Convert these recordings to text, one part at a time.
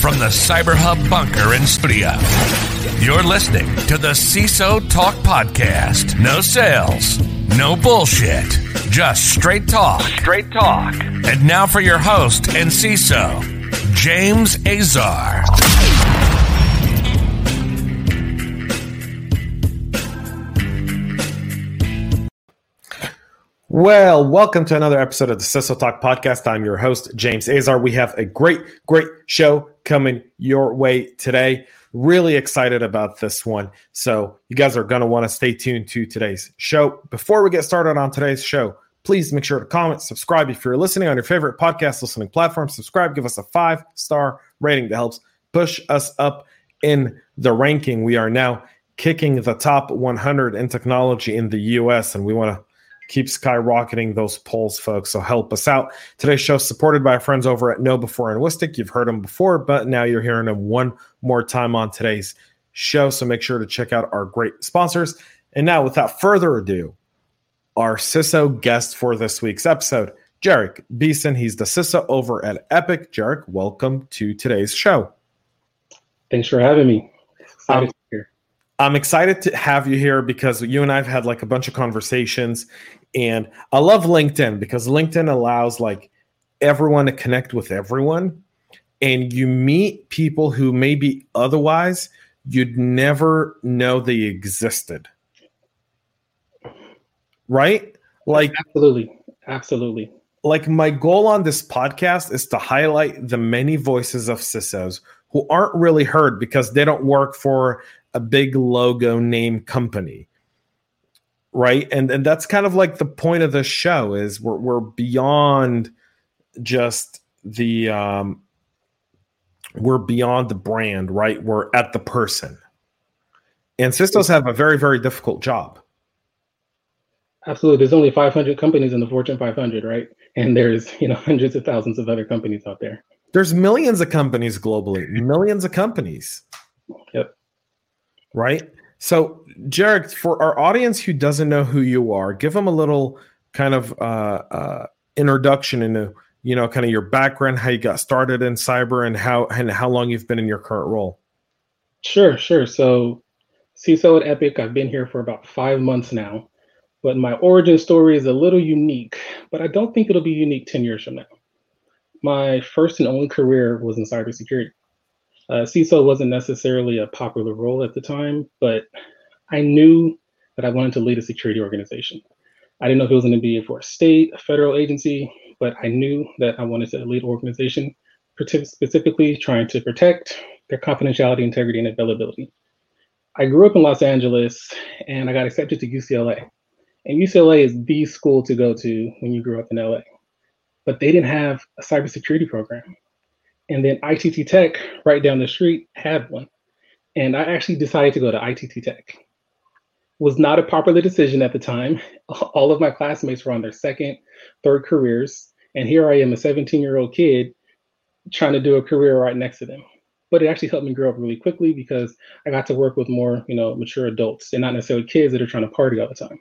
From the Cyber Hub bunker in studio. You're listening to the CISO Talk Podcast. No sales, no bullshit, just straight talk. Straight talk. And now for your host and CISO, James Azar. Well, welcome to another episode of the CISO Talk Podcast. I'm your host, James Azar. We have a great, great show coming your way today. Really excited about this one. So, you guys are going to want to stay tuned to today's show. Before we get started on today's show, please make sure to comment, subscribe if you're listening on your favorite podcast listening platform. Subscribe, give us a five star rating that helps push us up in the ranking. We are now kicking the top 100 in technology in the US, and we want to keep skyrocketing those polls, folks. So help us out. Today's show is supported by our friends over at KnowBe4 and Whistic. You've heard them before, but now you're hearing them one more time on today's show. So make sure to check out our great sponsors. And now, without further ado, our CISO guest for this week's episode, Jerich Beason. He's the CISO over at Epiq. Jerich, welcome to today's show. Thanks for having me. Excited um, here. I'm excited to have you here because you and I've had like a bunch of conversations and I love LinkedIn because LinkedIn allows like everyone to connect with everyone. And you meet people who maybe otherwise you'd never know they existed. Right? Like, absolutely. Absolutely. Like, my goal on this podcast is to highlight the many voices of CISOs who aren't really heard because they don't work for a big logo name company right? And and that's kind of like the point of the show is we're, we're beyond just the um we're beyond the brand right? We're at the person. And CISOs have a very very difficult job. Absolutely. There's only 500 companies in the fortune 500 right? And there's you know hundreds of thousands of other companies out there. There's millions of companies globally. Millions of companies. Yep. Right so, Jerich, for our audience who doesn't know who you are, give them a little kind of uh, uh, introduction into you know kind of your background, how you got started in cyber, and how and how long you've been in your current role. Sure, sure. So, CISO at Epiq, I've been here for about five months now, but my origin story is a little unique, but I don't think it'll be unique ten years from now. My first and only career was in cybersecurity. Uh, CISO wasn't necessarily a popular role at the time, but I knew that I wanted to lead a security organization. I didn't know if it was going to be for a state, a federal agency, but I knew that I wanted to lead an organization specifically trying to protect their confidentiality, integrity, and availability. I grew up in Los Angeles and I got accepted to UCLA. And UCLA is the school to go to when you grew up in LA. But they didn't have a cybersecurity program. And then ITT Tech, right down the street, had one. And I actually decided to go to ITT Tech. Was not a popular decision at the time. All of my classmates were on their second, third careers. And here I am, a 17 year old kid, trying to do a career right next to them. But it actually helped me grow up really quickly because I got to work with more, you know, mature adults and not necessarily kids that are trying to party all the time.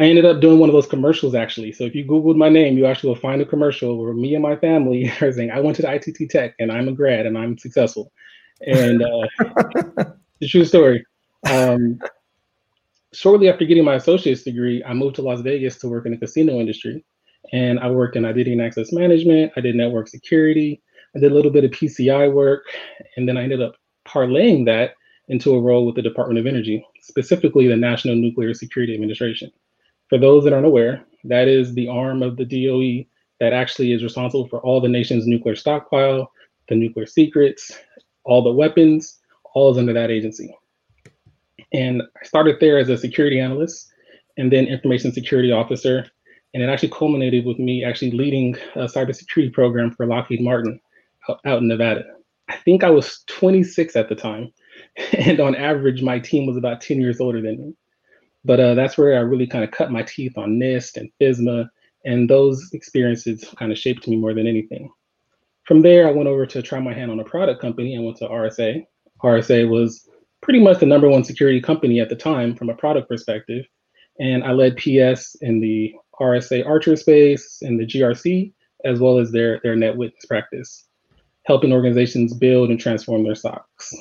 I ended up doing one of those commercials actually. So if you Googled my name, you actually will find a commercial where me and my family are saying, I went to the ITT Tech and I'm a grad and I'm successful. And uh, the true story. Um, shortly after getting my associate's degree, I moved to Las Vegas to work in the casino industry. And I worked in identity and access management. I did network security. I did a little bit of PCI work. And then I ended up parlaying that into a role with the Department of Energy, specifically the National Nuclear Security Administration. For those that aren't aware, that is the arm of the DOE that actually is responsible for all the nation's nuclear stockpile, the nuclear secrets, all the weapons, all is under that agency. And I started there as a security analyst and then information security officer. And it actually culminated with me actually leading a cybersecurity program for Lockheed Martin out in Nevada. I think I was 26 at the time. And on average, my team was about 10 years older than me. But uh, that's where I really kind of cut my teeth on NIST and FISMA. And those experiences kind of shaped me more than anything. From there, I went over to try my hand on a product company and went to RSA. RSA was pretty much the number one security company at the time from a product perspective. And I led PS in the RSA Archer space and the GRC, as well as their, their NetWitness practice, helping organizations build and transform their SOCs.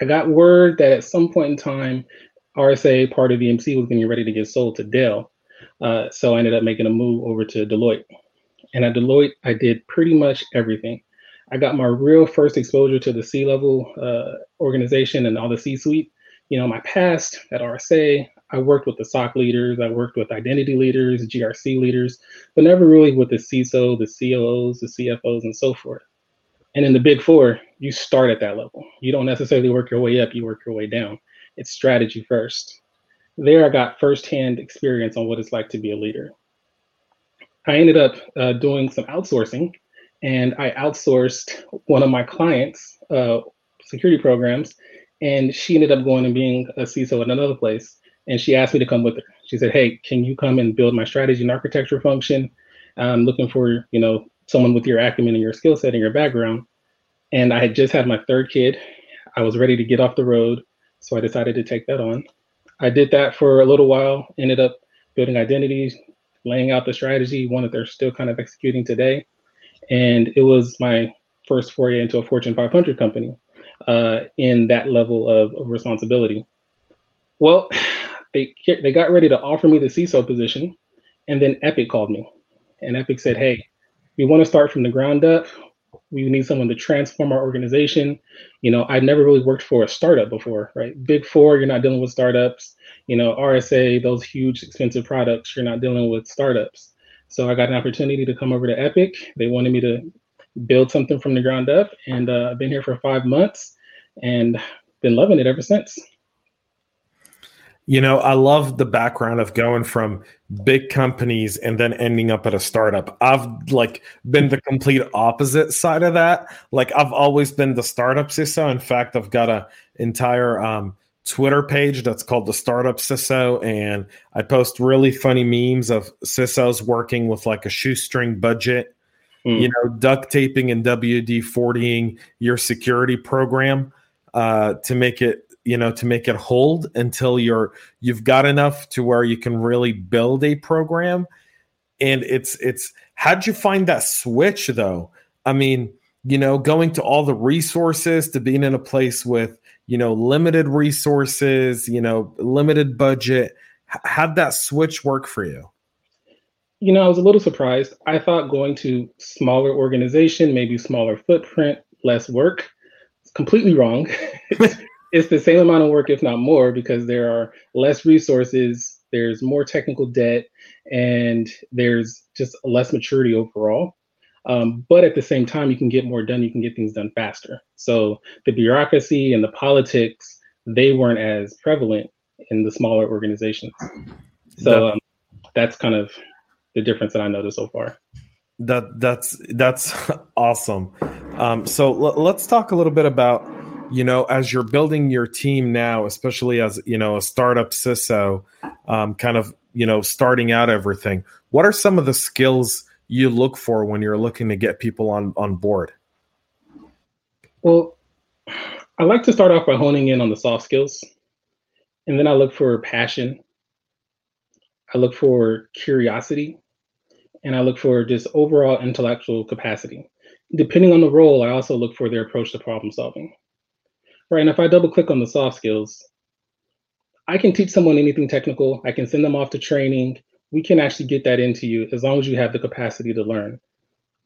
I got word that at some point in time, RSA, part of EMC, was getting ready to get sold to Dell. Uh, so I ended up making a move over to Deloitte. And at Deloitte, I did pretty much everything. I got my real first exposure to the C level uh, organization and all the C suite. You know, my past at RSA, I worked with the SOC leaders, I worked with identity leaders, GRC leaders, but never really with the CISO, the COOs, the CFOs, and so forth. And in the big four, you start at that level. You don't necessarily work your way up, you work your way down. It's strategy first. There, I got firsthand experience on what it's like to be a leader. I ended up uh, doing some outsourcing and I outsourced one of my clients' uh, security programs, and she ended up going and being a CISO at another place. And she asked me to come with her. She said, "Hey, can you come and build my strategy and architecture function? I'm looking for you know someone with your acumen and your skill set and your background." And I had just had my third kid. I was ready to get off the road, so I decided to take that on. I did that for a little while. Ended up building identities, laying out the strategy, one that they're still kind of executing today and it was my first foray into a Fortune 500 company uh, in that level of, of responsibility. Well, they they got ready to offer me the CISO position, and then Epiq called me, and Epiq said, "Hey, we want to start from the ground up. We need someone to transform our organization. You know, I'd never really worked for a startup before, right? Big four, you're not dealing with startups. You know, RSA, those huge expensive products, you're not dealing with startups. So I got an opportunity to come over to Epiq. They wanted me to build something from the ground up, and uh, I've been here for five months and been loving it ever since. You know, I love the background of going from big companies and then ending up at a startup. I've like been the complete opposite side of that. Like I've always been the startup CISO. In fact, I've got a entire um, Twitter page that's called the Startup CISO, and I post really funny memes of CISOs working with like a shoestring budget, mm. you know, duct taping and WD 40ing your security program uh, to make it, you know, to make it hold until you're you've got enough to where you can really build a program. And it's it's how'd you find that switch though? I mean, you know, going to all the resources to being in a place with you know, limited resources, you know, limited budget. How'd that switch work for you? You know, I was a little surprised. I thought going to smaller organization, maybe smaller footprint, less work. It's completely wrong. it's the same amount of work, if not more, because there are less resources, there's more technical debt, and there's just less maturity overall. Um, but at the same time, you can get more done. You can get things done faster. So the bureaucracy and the politics, they weren't as prevalent in the smaller organizations. So um, that's kind of the difference that I noticed so far. That that's that's awesome. Um, so l- let's talk a little bit about you know as you're building your team now, especially as you know a startup CISO, um, kind of you know starting out everything. What are some of the skills you look for when you're looking to get people on on board? Well, I like to start off by honing in on the soft skills, and then I look for passion. I look for curiosity, and I look for just overall intellectual capacity. Depending on the role, I also look for their approach to problem solving. Right, and if I double click on the soft skills, I can teach someone anything technical. I can send them off to training. We can actually get that into you as long as you have the capacity to learn.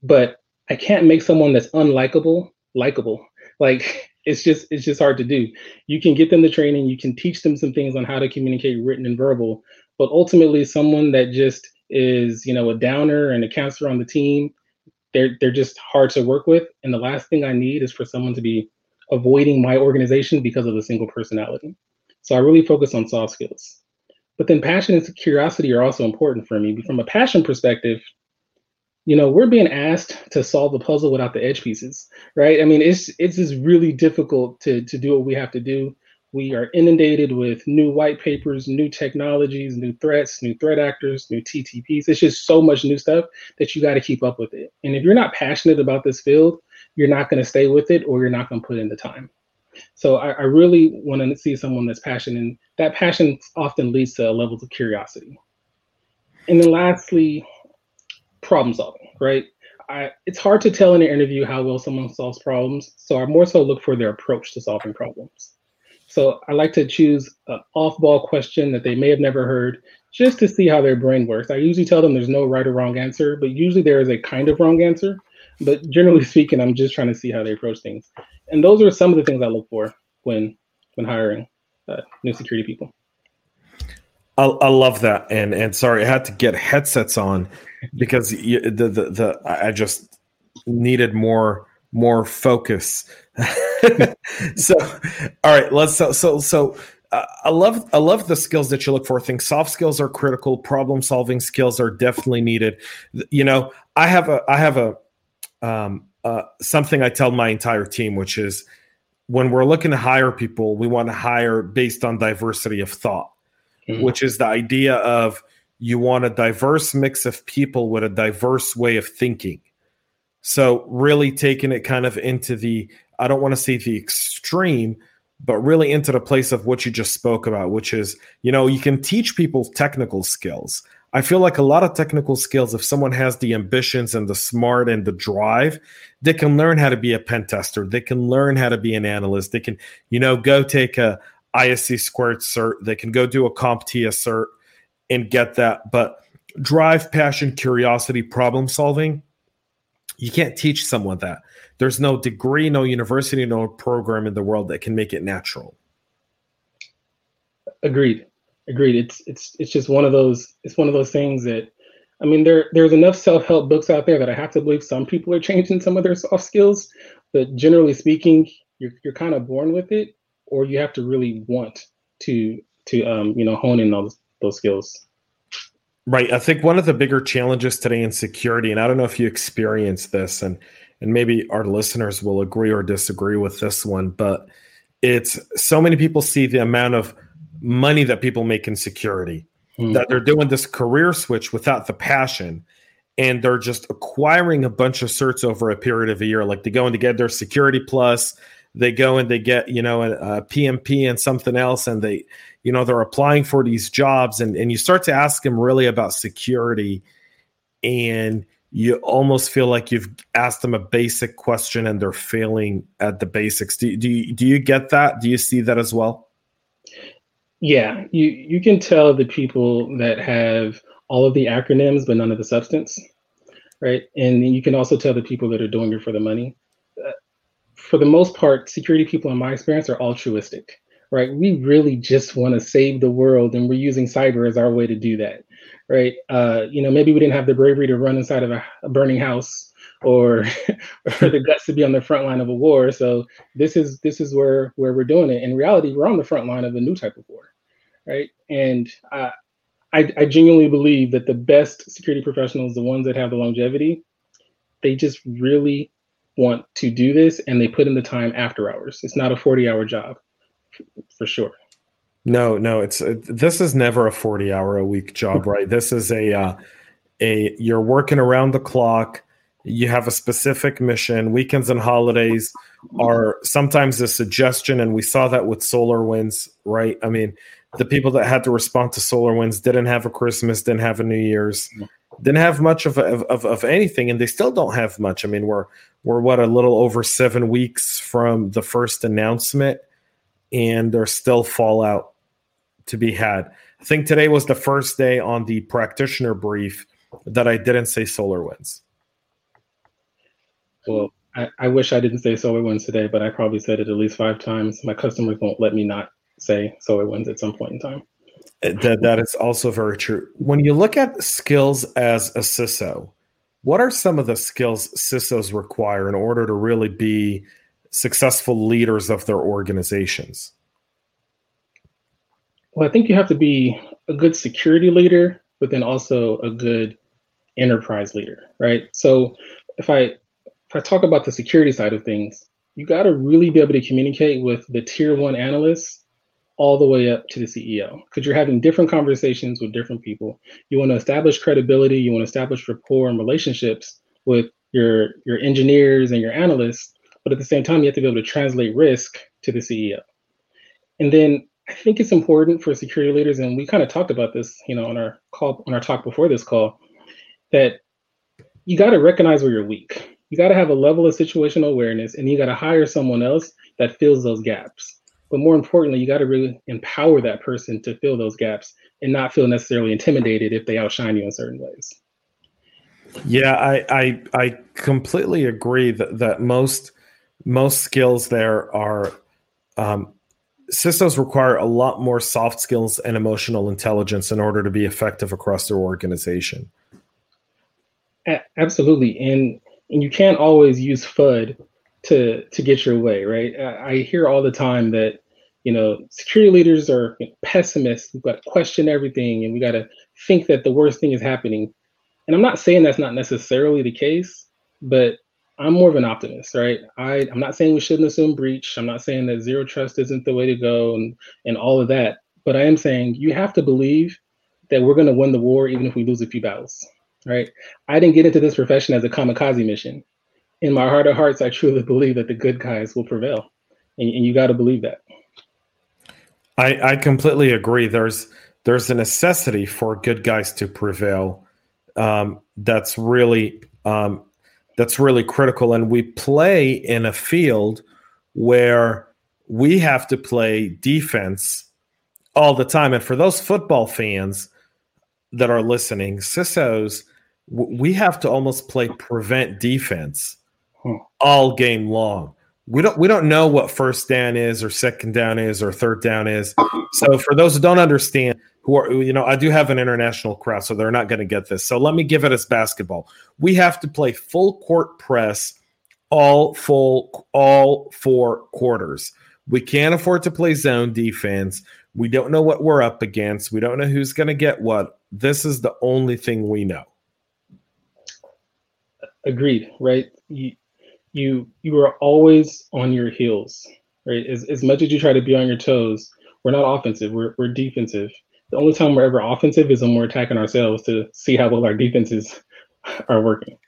But I can't make someone that's unlikable likable. Like it's just it's just hard to do. You can get them the training, you can teach them some things on how to communicate written and verbal, but ultimately someone that just is, you know, a downer and a counselor on the team, they're they're just hard to work with. And the last thing I need is for someone to be avoiding my organization because of a single personality. So I really focus on soft skills. But then passion and curiosity are also important for me. From a passion perspective, you know, we're being asked to solve the puzzle without the edge pieces, right? I mean, it's it's just really difficult to to do what we have to do. We are inundated with new white papers, new technologies, new threats, new threat actors, new TTPs. It's just so much new stuff that you got to keep up with it. And if you're not passionate about this field, you're not going to stay with it or you're not going to put in the time. So I, I really want to see someone that's passionate, and that passion often leads to levels of curiosity. And then lastly, problem solving, right? I, it's hard to tell in an interview how well someone solves problems. So I more so look for their approach to solving problems. So I like to choose an off ball question that they may have never heard just to see how their brain works. I usually tell them there's no right or wrong answer, but usually there is a kind of wrong answer. But generally speaking, I'm just trying to see how they approach things. And those are some of the things I look for when when hiring uh, new security people. I, I love that, and and sorry, I had to get headsets on because you, the, the the I just needed more more focus. so, all right, let's so so so. Uh, I love I love the skills that you look for. I think soft skills are critical. Problem solving skills are definitely needed. You know, I have a I have a um, uh, something I tell my entire team, which is when we're looking to hire people, we want to hire based on diversity of thought, mm-hmm. which is the idea of you want a diverse mix of people with a diverse way of thinking. So, really taking it kind of into the, I don't want to say the extreme, but really into the place of what you just spoke about, which is, you know, you can teach people technical skills. I feel like a lot of technical skills, if someone has the ambitions and the smart and the drive, they can learn how to be a pen tester. They can learn how to be an analyst. They can, you know, go take a ISC squared cert. They can go do a CompTIA cert and get that. But drive, passion, curiosity, problem solving, you can't teach someone that. There's no degree, no university, no program in the world that can make it natural. Agreed. Agreed. It's it's it's just one of those it's one of those things that I mean there there's enough self-help books out there that I have to believe some people are changing some of their soft skills, but generally speaking, you're you're kind of born with it or you have to really want to to um you know hone in those those skills. Right. I think one of the bigger challenges today in security, and I don't know if you experience this, and and maybe our listeners will agree or disagree with this one, but it's so many people see the amount of money that people make in security mm. that they're doing this career switch without the passion and they're just acquiring a bunch of certs over a period of a year. Like they go and they get their security plus they go and they get you know a, a pmp and something else and they you know they're applying for these jobs and, and you start to ask them really about security and you almost feel like you've asked them a basic question and they're failing at the basics. Do, do, you, do you get that? Do you see that as well yeah you you can tell the people that have all of the acronyms but none of the substance right and you can also tell the people that are doing it for the money uh, for the most part security people in my experience are altruistic right? We really just want to save the world, and we're using cyber as our way to do that, right? Uh, you know, maybe we didn't have the bravery to run inside of a, a burning house or, or the guts to be on the front line of a war. So this is this is where where we're doing it. In reality, we're on the front line of a new type of war, right? And uh, I, I genuinely believe that the best security professionals, the ones that have the longevity, they just really want to do this and they put in the time after hours. It's not a 40 hour job for sure. No, no, it's uh, this is never a 40 hour a week job, right? this is a uh, a you're working around the clock. You have a specific mission. Weekends and holidays are sometimes a suggestion, and we saw that with SolarWinds, right? I mean, the people that had to respond to SolarWinds didn't have a Christmas, didn't have a New Year's, didn't have much of, of, of, of anything, and they still don't have much. I mean, we're we're what a little over seven weeks from the first announcement, and there's still fallout to be had. I think today was the first day on the practitioner brief that I didn't say SolarWinds Well, I, I wish I didn't say SolarWinds today, but I probably said it at least five times. My customers won't let me not say SolarWinds at some point in time. That, that is also very true. When you look at skills as a CISO, what are some of the skills CISOs require in order to really be successful leaders of their organizations? Well, I think you have to be a good security leader, but then also a good enterprise leader, right? So if I if I talk about the security side of things, you got to really be able to communicate with the tier one analysts all the way up to the CEO because you're having different conversations with different people. You want to establish credibility, you want to establish rapport and relationships with your your engineers and your analysts, but at the same time you have to be able to translate risk to the CEO. And then I think it's important for security leaders, and we kind of talked about this, you know, on our call on our talk before this call, that you got to recognize where you're weak. You got to have a level of situational awareness, and you got to hire someone else that fills those gaps. But more importantly, you got to really empower that person to fill those gaps and not feel necessarily intimidated if they outshine you in certain ways. Yeah, I I, I completely agree that, that most most skills there are um, CISOs require a lot more soft skills and emotional intelligence in order to be effective across their organization. Absolutely, and and you can't always use FUD to to get your way, right? I hear all the time that you know security leaders are pessimists. We've got to question everything, and we got to think that the worst thing is happening. And I'm not saying that's not necessarily the case, but I'm more of an optimist, right? I, I'm not saying we shouldn't assume breach. I'm not saying that zero trust isn't the way to go and, and all of that. But I am saying you have to believe that we're going to win the war even if we lose a few battles, right? I didn't get into this profession as a kamikaze mission. In my heart of hearts, I truly believe that the good guys will prevail. And, and you got to believe that. I, I completely agree. There's there's a necessity for good guys to prevail. Um, that's really um, that's really critical. And we play in a field where we have to play defense all the time. And for those football fans that are listening, CISOs, we have to almost play prevent defense all game long. We don't we don't know what first down is or second down is or third down is. So for those who don't understand, who are you know i do have an international crowd so they're not going to get this. So let me give it as basketball. We have to play full court press all full all four quarters. We can't afford to play zone defense. We don't know what we're up against. We don't know who's going to get what. This is the only thing we know. Agreed right? You you you are always on your heels right as, as much as you try to be on your toes we're not offensive we're, we're defensive the only time we're ever offensive is when we're attacking ourselves to see how well our defenses are working.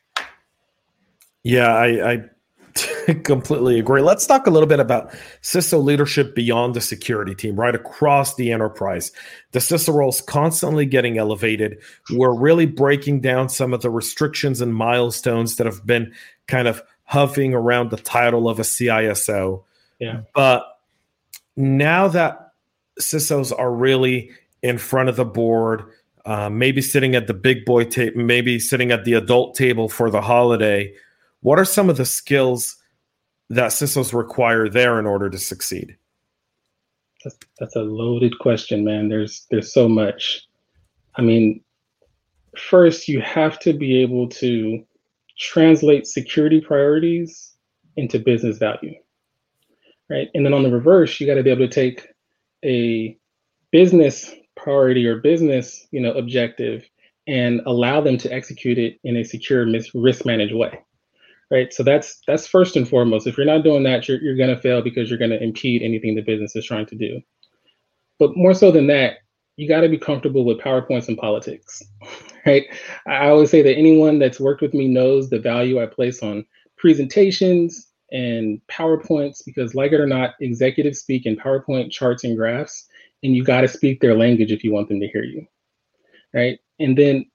Yeah, I, I completely agree. Let's talk a little bit about CISO leadership beyond the security team, right across the enterprise. The CISO role is constantly getting elevated. We're really breaking down some of the restrictions and milestones that have been kind of hovering around the title of a CISO. Yeah. But now that CISOs are really in front of the board, uh, maybe sitting at the big boy table, maybe sitting at the adult table for the holiday. What are some of the skills that CISOs require there in order to succeed? That's, that's a loaded question, man. There's there's so much. I mean, first you have to be able to translate security priorities into business value, right? And then on the reverse, you got to be able to take a business priority or business you know objective and allow them to execute it in a secure risk managed way right? So that's that's first and foremost. If you're not doing that you're, you're going to fail because you're going to impede anything the business is trying to do. But more so than that you got to be comfortable with powerpoints and politics right i always say that anyone that's worked with me knows the value i place on presentations and powerpoints because like it or not executives speak in powerpoint charts and graphs and you got to speak their language if you want them to hear you, right? And then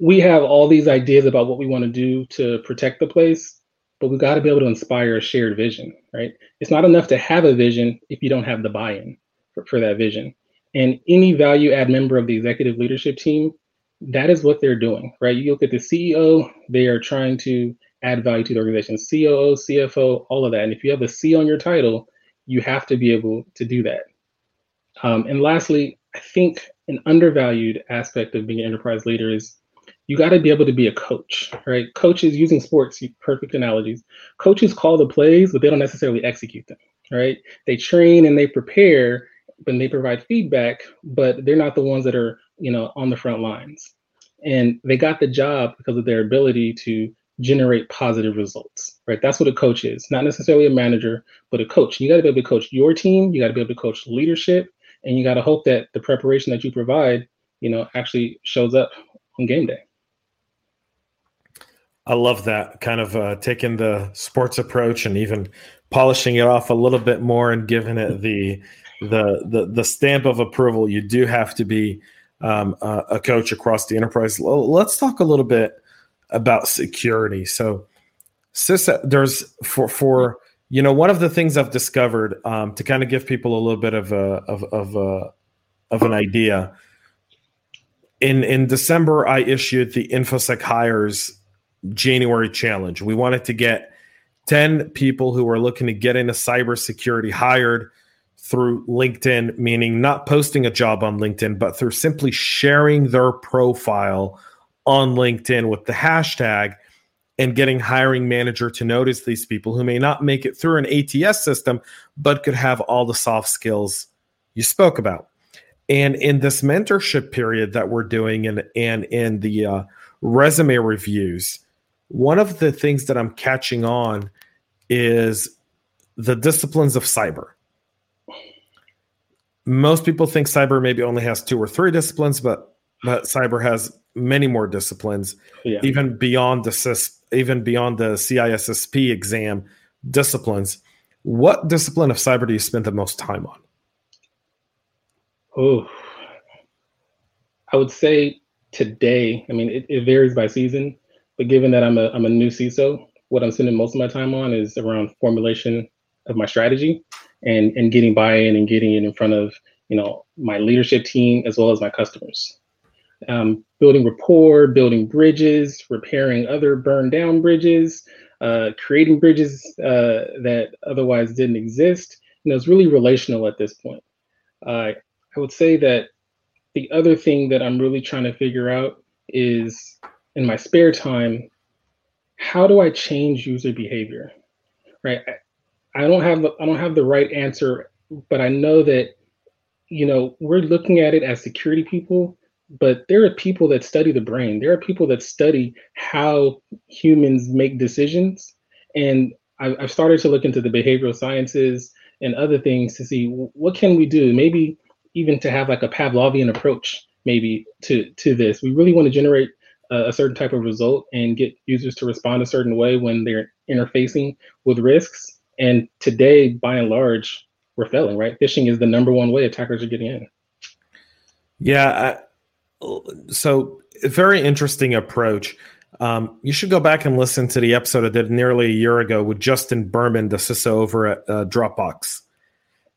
we have all these ideas about what we want to do to protect the place, but we got to be able to inspire a shared vision, right? It's not enough to have a vision if you don't have the buy-in for, for that vision. And any value add member of the executive leadership team, that is what they're doing, right? You look at the CEO, they are trying to add value to the organization. COO, CFO, all of that. And if you have a C on your title, you have to be able to do that. Um, and lastly, I think an undervalued aspect of being an enterprise leader is you got to be able to be a coach, right? Coaches using sports, perfect analogies. Coaches call the plays, but they don't necessarily execute them, right? They train and they prepare, and they provide feedback, but they're not the ones that are, you know, on the front lines. And they got the job because of their ability to generate positive results, right? That's what a coach is, not necessarily a manager, but a coach. You got to be able to coach your team. You got to be able to coach leadership, and you got to hope that the preparation that you provide, you know, actually shows up on game day. I love that kind of uh, taking the sports approach and even polishing it off a little bit more and giving it the the the, the stamp of approval. You do have to be um, a, a coach across the enterprise. Let's talk a little bit about security. So, there's for for you know one of the things I've discovered um, to kind of give people a little bit of a of of a, of an idea. In in December, I issued the InfoSec hires January challenge. We wanted to get 10 people who are looking to get into cybersecurity hired through LinkedIn, meaning not posting a job on LinkedIn, but through simply sharing their profile on LinkedIn with the hashtag and getting hiring manager to notice these people who may not make it through an ATS system, but could have all the soft skills you spoke about. And in this mentorship period that we're doing and, and in the uh, resume reviews, one of the things that I'm catching on is the disciplines of cyber. Most people think cyber maybe only has two or three disciplines, but, but cyber has many more disciplines, yeah. even beyond the CIS, even beyond the CISSP exam disciplines. What discipline of cyber do you spend the most time on? Oh, I would say today. I mean, it, it varies by season. But given that I'm a I'm a new CISO, what I'm spending most of my time on is around formulation of my strategy and and getting buy-in and getting it in front of you know my leadership team as well as my customers. Um, building rapport, building bridges, repairing other burned down bridges, uh, creating bridges uh, that otherwise didn't exist. You know, it's really relational at this point. Uh, I would say that the other thing that I'm really trying to figure out is in my spare time, how do I change user behavior? Right. I, don't have the, I don't have the right answer, but I know that you know we're looking at it as security people, but there are people that study the brain. There are people that study how humans make decisions, and I, I've started to look into the behavioral sciences and other things to see what can we do. Maybe even to have like a Pavlovian approach, maybe to to this. We really want to generate a, certain type of result and get users to respond a certain way when they're interfacing with risks. And today, by and large, we're failing, right? Phishing is the number one way attackers are getting in. Yeah. I, so, very interesting approach. Um, you should go back and listen to the episode I did nearly a year ago with Justin Berman, the CISO over at uh, Dropbox,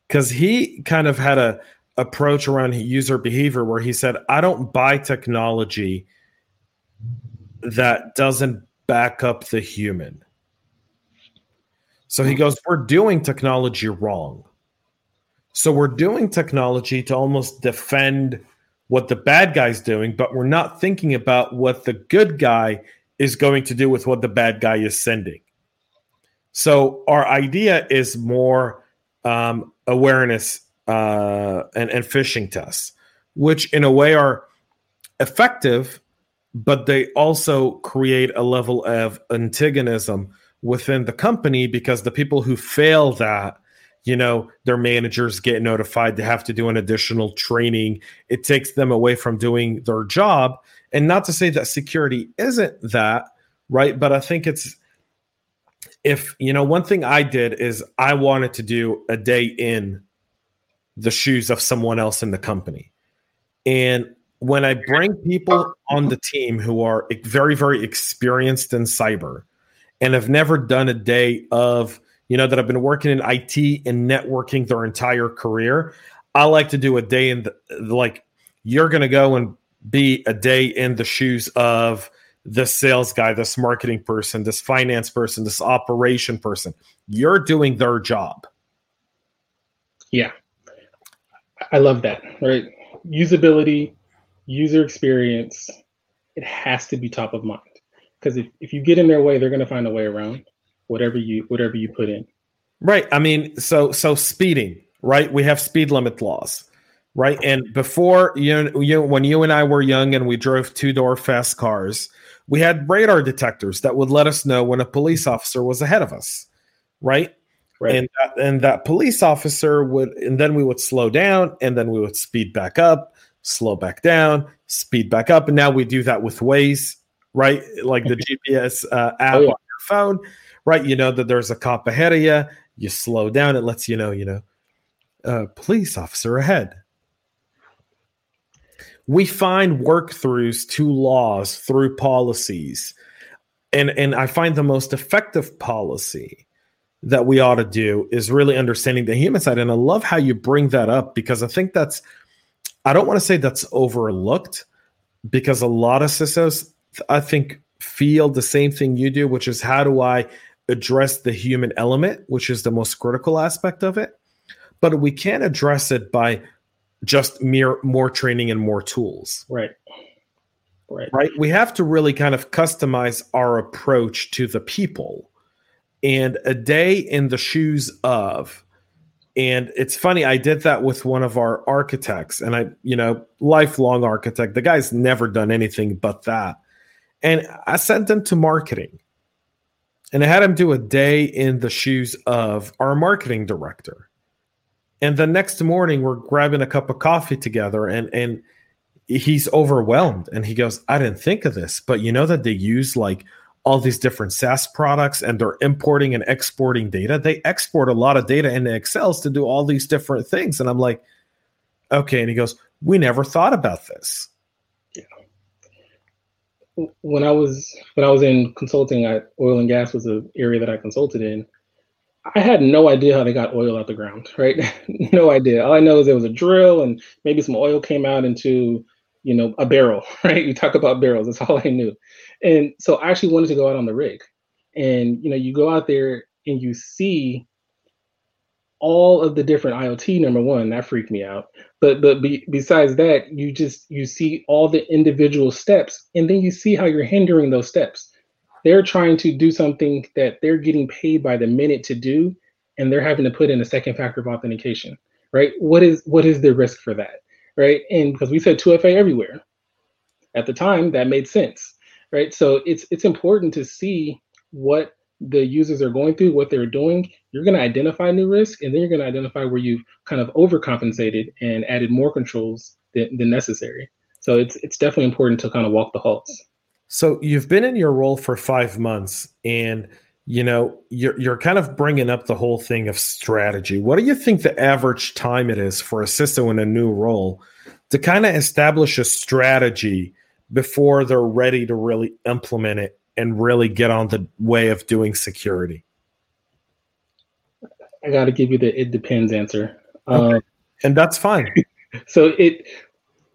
because he kind of had a approach around user behavior where he said, "I don't buy technology that doesn't back up the human. So he goes, We're doing technology wrong. So we're doing technology to almost defend what the bad guy's doing, but we're not thinking about what the good guy is going to do with what the bad guy is sending. So our idea is more um, awareness uh, and, and phishing tests, which in a way are effective but they also create a level of antagonism within the company because the people who fail that you know their managers get notified they have to do an additional training. It takes them away from doing their job. And not to say that security isn't that right? But i think it's if you know one thing i did is i wanted to do a day in the shoes of someone else in the company. And when I bring people on the team who are very, very experienced in cyber and have never done a day of, you know, that I've been working in IT and networking their entire career, I like to do a day in the, like, you're going to go and be a day in the shoes of this sales guy, this marketing person, this finance person, this operation person. You're doing their job. Yeah. I love that, right? Usability, user experience, it has to be top of mind. Because if, if you get in their way, they're going to find a way around whatever you whatever you put in. Right. I mean, so so speeding, right? We have speed limit laws, right? And before you you when you and I were young and we drove two door fast cars, we had radar detectors that would let us know when a police officer was ahead of us, right? Right. And that, and that police officer would, and then we would slow down, and then we would speed back up, slow back down, speed back up, and now we do that with Waze, right? Like the GPS uh, app oh, yeah. on your phone, right? You know that there's a cop ahead of you. You slow down, it lets you know, you know, uh, police officer ahead. We find work throughs to laws through policies, and and I find the most effective policy that we ought to do is really understanding the human side. And I love how you bring that up because I think that's, I don't want to say that's overlooked because a lot of CISOs, I think, feel the same thing you do, which is how do I address the human element, which is the most critical aspect of it. But we can't address it by just mere more training and more tools. Right. Right. Right. We have to really kind of customize our approach to the people and a day in the shoes of and it's funny i did that with one of our architects and i you know lifelong architect the guy's never done anything but that and i sent them to marketing and i had them do a day in the shoes of our marketing director and the next morning we're grabbing a cup of coffee together and and he's overwhelmed and he goes i didn't think of this but you know that they use like all these different SaaS products and they're importing and exporting data. They export a lot of data into Excels to do all these different things. And I'm like, okay. And he goes, we never thought about this. When I was when I was in consulting, I, oil and gas was an area that I consulted in. I had no idea how they got oil out the ground, right? no idea. All I know is there was a drill and maybe some oil came out into, you know, a barrel, right? You talk about barrels. That's all I knew. And so I actually wanted to go out on the rig. And you know, you go out there and you see all of the different IoT. Number one, that freaked me out. But but be, besides that, you just you see all the individual steps, and then you see how you're hindering those steps. They're trying to do something that they're getting paid by the minute to do, and they're having to put in a second factor of authentication. Right? What is what is the risk for that? Right? And because we said 2FA everywhere, at the time that made sense right? So it's it's important to see what the users are going through, what they're doing. You're going to identify new risk, and then you're going to identify where you've kind of overcompensated and added more controls than, than necessary. So it's it's definitely important to kind of walk the halts. So you've been in your role for five months, and you know you're you're kind of bringing up the whole thing of strategy. What do you think the average time it is for a CISO in a new role to kind of establish a strategy? before they're ready to really implement it and really get on the way of doing security? I got to give you the it depends answer. Okay. Um, and that's fine. so it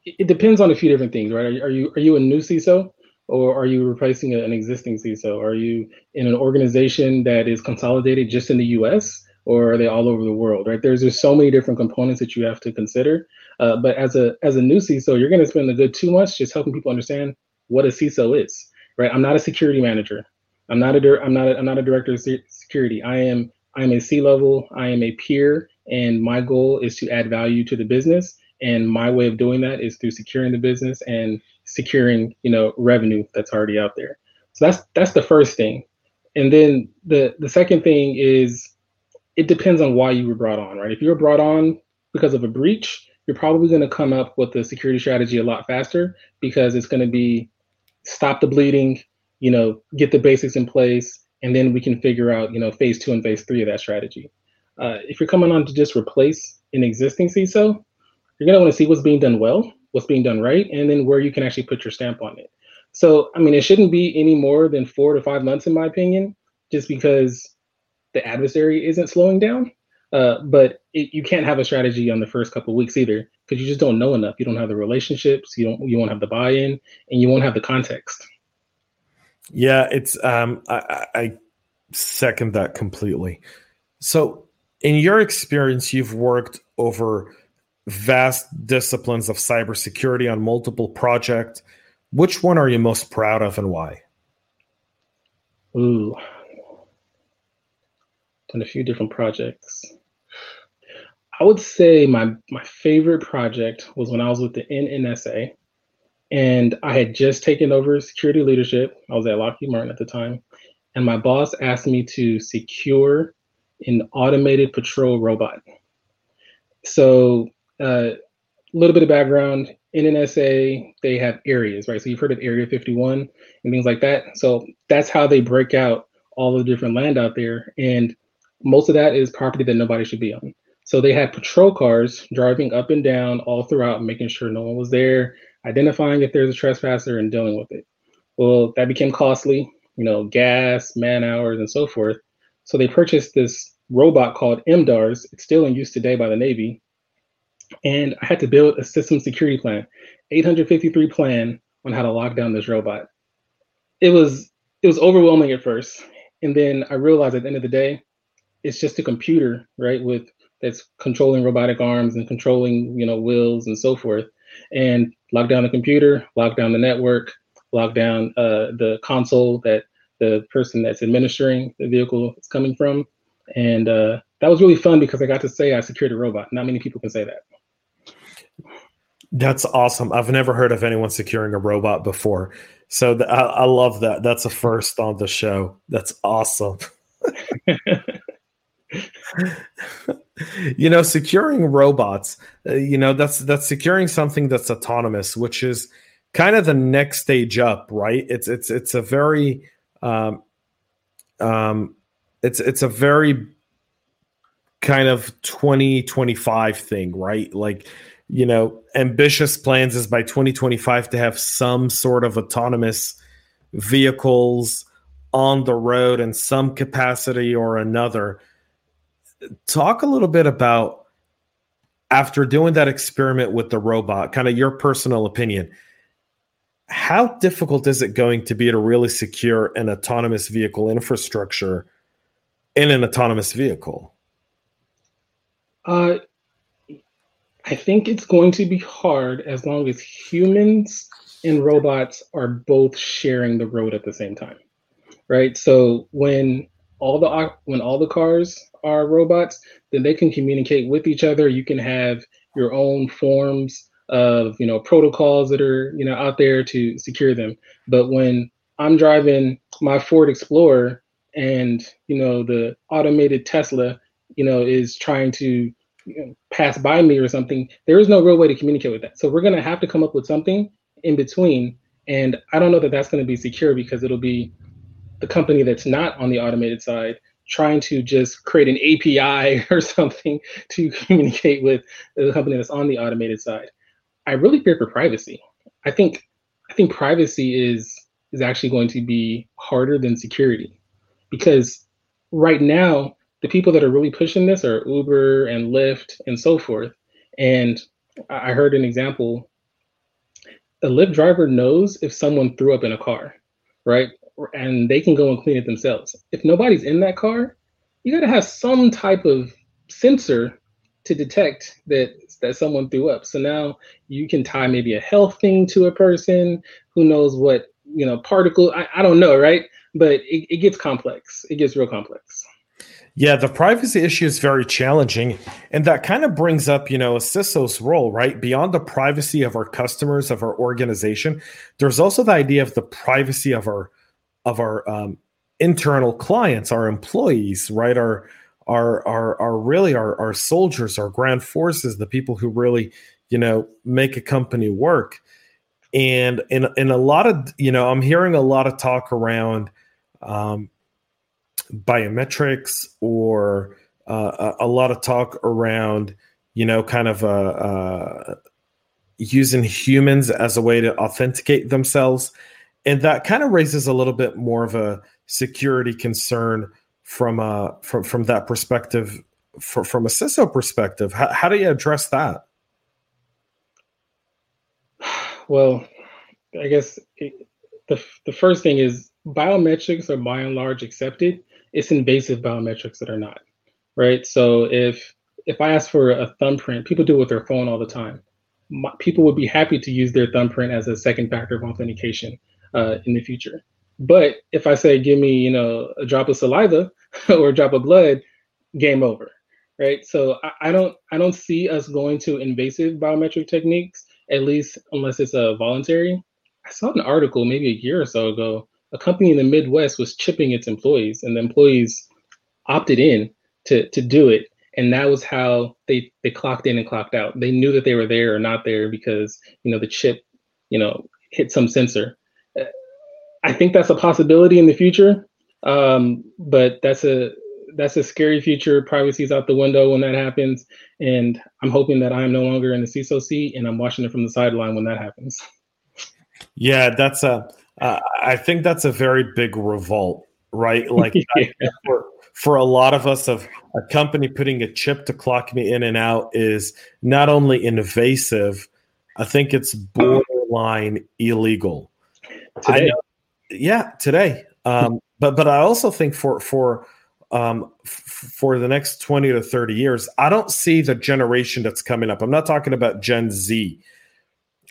it depends on a few different things, right? Are you are you, are you a new CISO or are you replacing an existing CISO? Are you in an organization that is consolidated just in the US or are they all over the world, right? There's just so many different components that you have to consider. Uh, but as a as a new CISO, you're going to spend a good two months just helping people understand what a CISO is, right? I'm not a security manager. I'm not a I'm not a, I'm not a director of security. I am I am a C level. I am a peer, and my goal is to add value to the business. And my way of doing that is through securing the business and securing you know revenue that's already out there. So that's that's the first thing. And then the the second thing is it depends on why you were brought on, right? If you were brought on because of a breach, you're probably going to come up with the security strategy a lot faster because it's going to be stop the bleeding, you know, get the basics in place, and then we can figure out, you know, phase two and phase three of that strategy. Uh, if you're coming on to just replace an existing CISO, you're going to want to see what's being done well, what's being done right, and then where you can actually put your stamp on it. So, I mean, it shouldn't be any more than four to five months, in my opinion, just because the adversary isn't slowing down. Uh, but it, you can't have a strategy on the first couple weeks either because you just don't know enough. You don't have the relationships. You don't. You won't have the buy-in, and you won't have the context. Yeah, it's. Um, I, I second that completely. So, in your experience, you've worked over vast disciplines of cybersecurity on multiple projects. Which one are you most proud of, and why? Ooh, done a few different projects. I would say my my favorite project was when I was with the NNSA, and I had just taken over security leadership. I was at Lockheed Martin at the time, and my boss asked me to secure an automated patrol robot. So, a uh, little bit of background: NNSA they have areas, right? So you've heard of Area 51 and things like that. So that's how they break out all the different land out there, and most of that is property that nobody should be on. So they had patrol cars driving up and down all throughout, making sure no one was there, identifying if there's a trespasser and dealing with it. Well, that became costly, you know, gas, man hours, and so forth. So they purchased this robot called MDARS. It's still in use today by the Navy. And I had to build a system security plan, 853 plan on how to lock down this robot. It was it was overwhelming at first. And then I realized at the end of the day, it's just a computer, right, with that's controlling robotic arms and controlling, you know, wheels and so forth. And lock down the computer, lock down the network, lock down uh, the console that the person that's administering the vehicle is coming from. And uh, that was really fun because I got to say I secured a robot. Not many people can say that. That's awesome. I've never heard of anyone securing a robot before. So I, I love that. That's a first on the show. That's awesome. you know, securing robots, uh, you know, that's that's securing something that's autonomous, which is kind of the next stage up, right? It's it's it's a very um, um, it's it's a very kind of 2025 thing, right? Like, you know, ambitious plans is by 2025 to have some sort of autonomous vehicles on the road in some capacity or another talk a little bit about after doing that experiment with the robot, kind of your personal opinion. How difficult is it going to be to really secure an autonomous vehicle infrastructure in an autonomous vehicle? Uh, I think it's going to be hard as long as humans and robots are both sharing the road at the same time, right? So when all the when all the cars are robots, then they can communicate with each other. You can have your own forms of you know protocols that are you know out there to secure them. But when I'm driving my Ford Explorer and you know the automated Tesla, you know, is trying to you know, pass by me or something, there is no real way to communicate with that. So we're going to have to come up with something in between. And I don't know that that's going to be secure because it'll be the company that's not on the automated side trying to just create an API or something to communicate with the company that's on the automated side. I really fear for privacy. I think I think privacy is is actually going to be harder than security because right now the people that are really pushing this are Uber and Lyft and so forth. And I heard an example. A Lyft driver knows if someone threw up in a car, right? And they can go and clean it themselves. If nobody's in that car, you got to have some type of sensor to detect that that someone threw up. So now you can tie maybe a health thing to a person. Who knows what you know particle? I, I don't know, right? But it, it gets complex. It gets real complex. Yeah, the privacy issue is very challenging. And that kind of brings up, you know, a CISO's role, right? Beyond the privacy of our customers, of our organization, there's also the idea of the privacy of our of our um, internal clients, our employees, right? Our are are are really our, our soldiers, our ground forces, the people who really, you know, make a company work. And in in a lot of, you know, I'm hearing a lot of talk around um, biometrics or uh, a, a lot of talk around you know, kind of uh, uh, using humans as a way to authenticate themselves. And that kind of raises a little bit more of a security concern from uh from from that perspective for, from a CISO perspective. How, how do you address that? Well, I guess it, the the first thing is biometrics are by and large accepted. It's invasive biometrics that are not, right? So if if I ask for a thumbprint, people do it with their phone all the time. My, people would be happy to use their thumbprint as a second factor of authentication uh, in the future. But if I say, give me, you know, a drop of saliva or a drop of blood, game over, right? So I, I don't, I don't see us going to invasive biometric techniques, at least unless it's a uh, voluntary. I saw an article maybe a year or so ago. A company in the Midwest was chipping its employees, and the employees opted in to to do it and that was how they they clocked in and clocked out they knew that they were there or not there because you know the chip you know hit some sensor i think that's a possibility in the future um, but that's a that's a scary future privacy's out the window when that happens and i'm hoping that i'm no longer in the ciso seat and i'm watching it from the sideline when that happens yeah that's a. Uh, I think that's a very big revolt right like yeah. for, for a lot of us of a company putting a chip to clock me in and out is not only invasive, I think it's borderline illegal. Today. Know, yeah, today. Um, but but I also think for for um, for the next 20 to 30 years, I don't see the generation that's coming up. I'm not talking about Gen Z.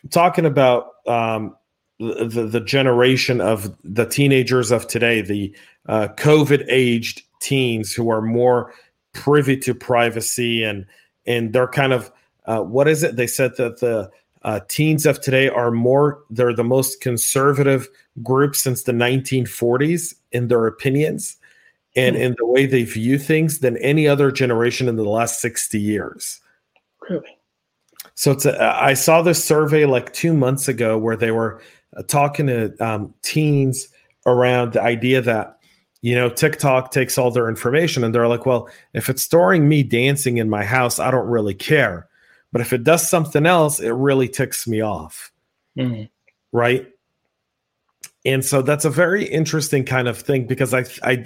I'm talking about um, the, the generation of the teenagers of today, the uh, COVID aged teens who are more privy to privacy and and they're kind of uh, what is it? They said that the uh, teens of today are more they're the most conservative group since the 1940s in their opinions and mm-hmm. in the way they view things than any other generation in the last 60 years. Really? So it's a, I saw this survey like two months ago where they were uh, talking to um, teens around the idea that you know, TikTok takes all their information and they're like, well, if it's storing me dancing in my house, I don't really care. But if it does something else, it really ticks me off. Mm-hmm. Right. And so that's a very interesting kind of thing because I, I,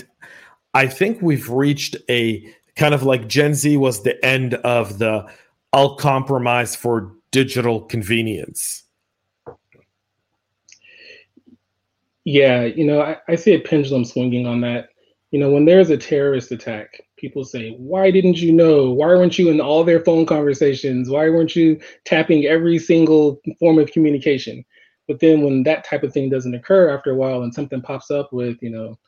I think we've reached a kind of like Gen Z was the end of the I'll compromise for digital convenience. Yeah, you know, I, I see a pendulum swinging on that. You know, when there's a terrorist attack, people say, Why didn't you know? Why weren't you in all their phone conversations? Why weren't you tapping every single form of communication? But then when that type of thing doesn't occur after a while and something pops up with, you know,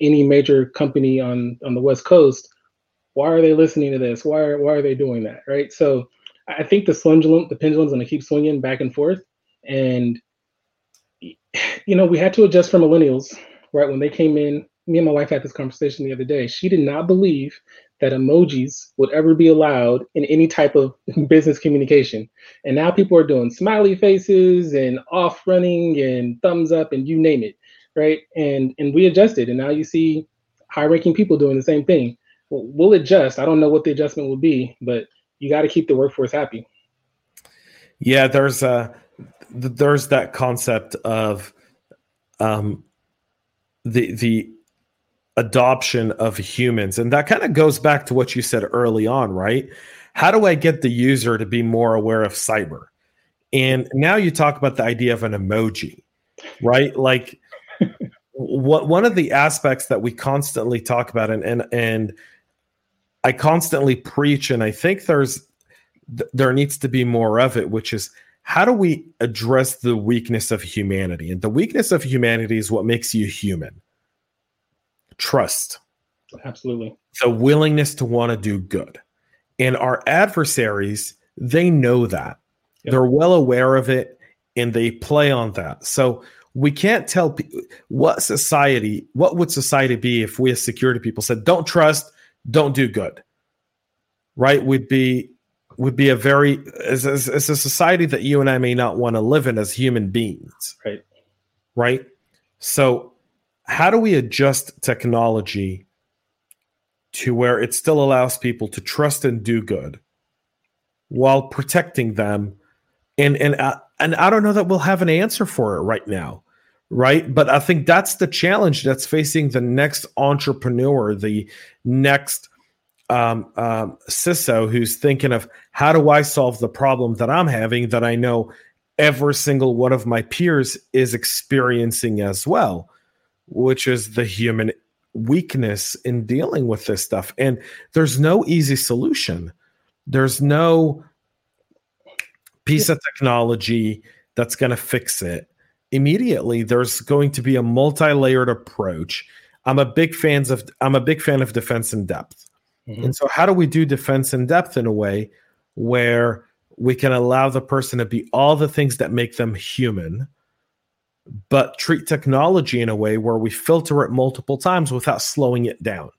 any major company on on the West Coast, why are they listening to this? Why are why are they doing that? Right. So I think the pendulum, the pendulum's gonna keep swinging back and forth. And you know, we had to adjust for millennials, right? When they came in, me and my wife had this conversation the other day. She did not believe that emojis would ever be allowed in any type of business communication. And now people are doing smiley faces and off running and thumbs up and you name it, right? And and we adjusted, and now you see high-ranking people doing the same thing. Well, we'll adjust. I don't know what the adjustment will be, but you got to keep the workforce happy. Yeah, there's a there's that concept of um, the the adoption of humans, and that kind of goes back to what you said early on, right? How do I get the user to be more aware of cyber? And now you talk about the idea of an emoji, right? Like what one of the aspects that we constantly talk about and and and I constantly preach and I think there's there needs to be more of it which is how do we address the weakness of humanity? And the weakness of humanity is what makes you human trust. Absolutely. The willingness to want to do good. And our adversaries, they know that. Yep. They're well aware of it and they play on that. So we can't tell people what society, what would society be if we as security people said, don't trust, don't do good? Right? Would be would be a very as, as, as, a society that you and I may not want to live in as human beings. Right. Right. So how do we adjust technology to where it still allows people to trust and do good while protecting them? And and uh, and I don't know that we'll have an answer for it right now right? But I think that's the challenge that's facing the next entrepreneur the next um, um, CISO who's thinking of how do I solve the problem that I'm having that I know every single one of my peers is experiencing as well, which is the human weakness in dealing with this stuff. And there's no easy solution. There's no piece of technology that's going to fix it immediately. There's going to be a multi-layered approach. I'm a big fans of I'm a big fan of defense in depth. Mm-hmm. And so how do we do defense in depth in a way where we can allow the person to be all the things that make them human, but treat technology in a way where we filter it multiple times without slowing it down.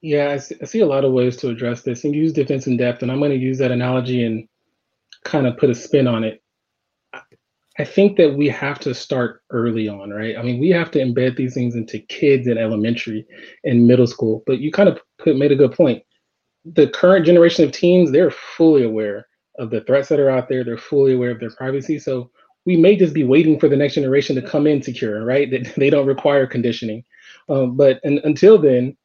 Yeah, I see, a lot of ways to address this and use defense in depth. And I'm going to use that analogy and kind of put a spin on it. I think that we have to start early on, right? I mean, we have to embed these things into kids in elementary and middle school. But you kind of put, made a good point the current generation of teens, they're fully aware of the threats that are out there. They're fully aware of their privacy. So we may just be waiting for the next generation to come in secure, right? That they don't require conditioning. Um, but and, until then,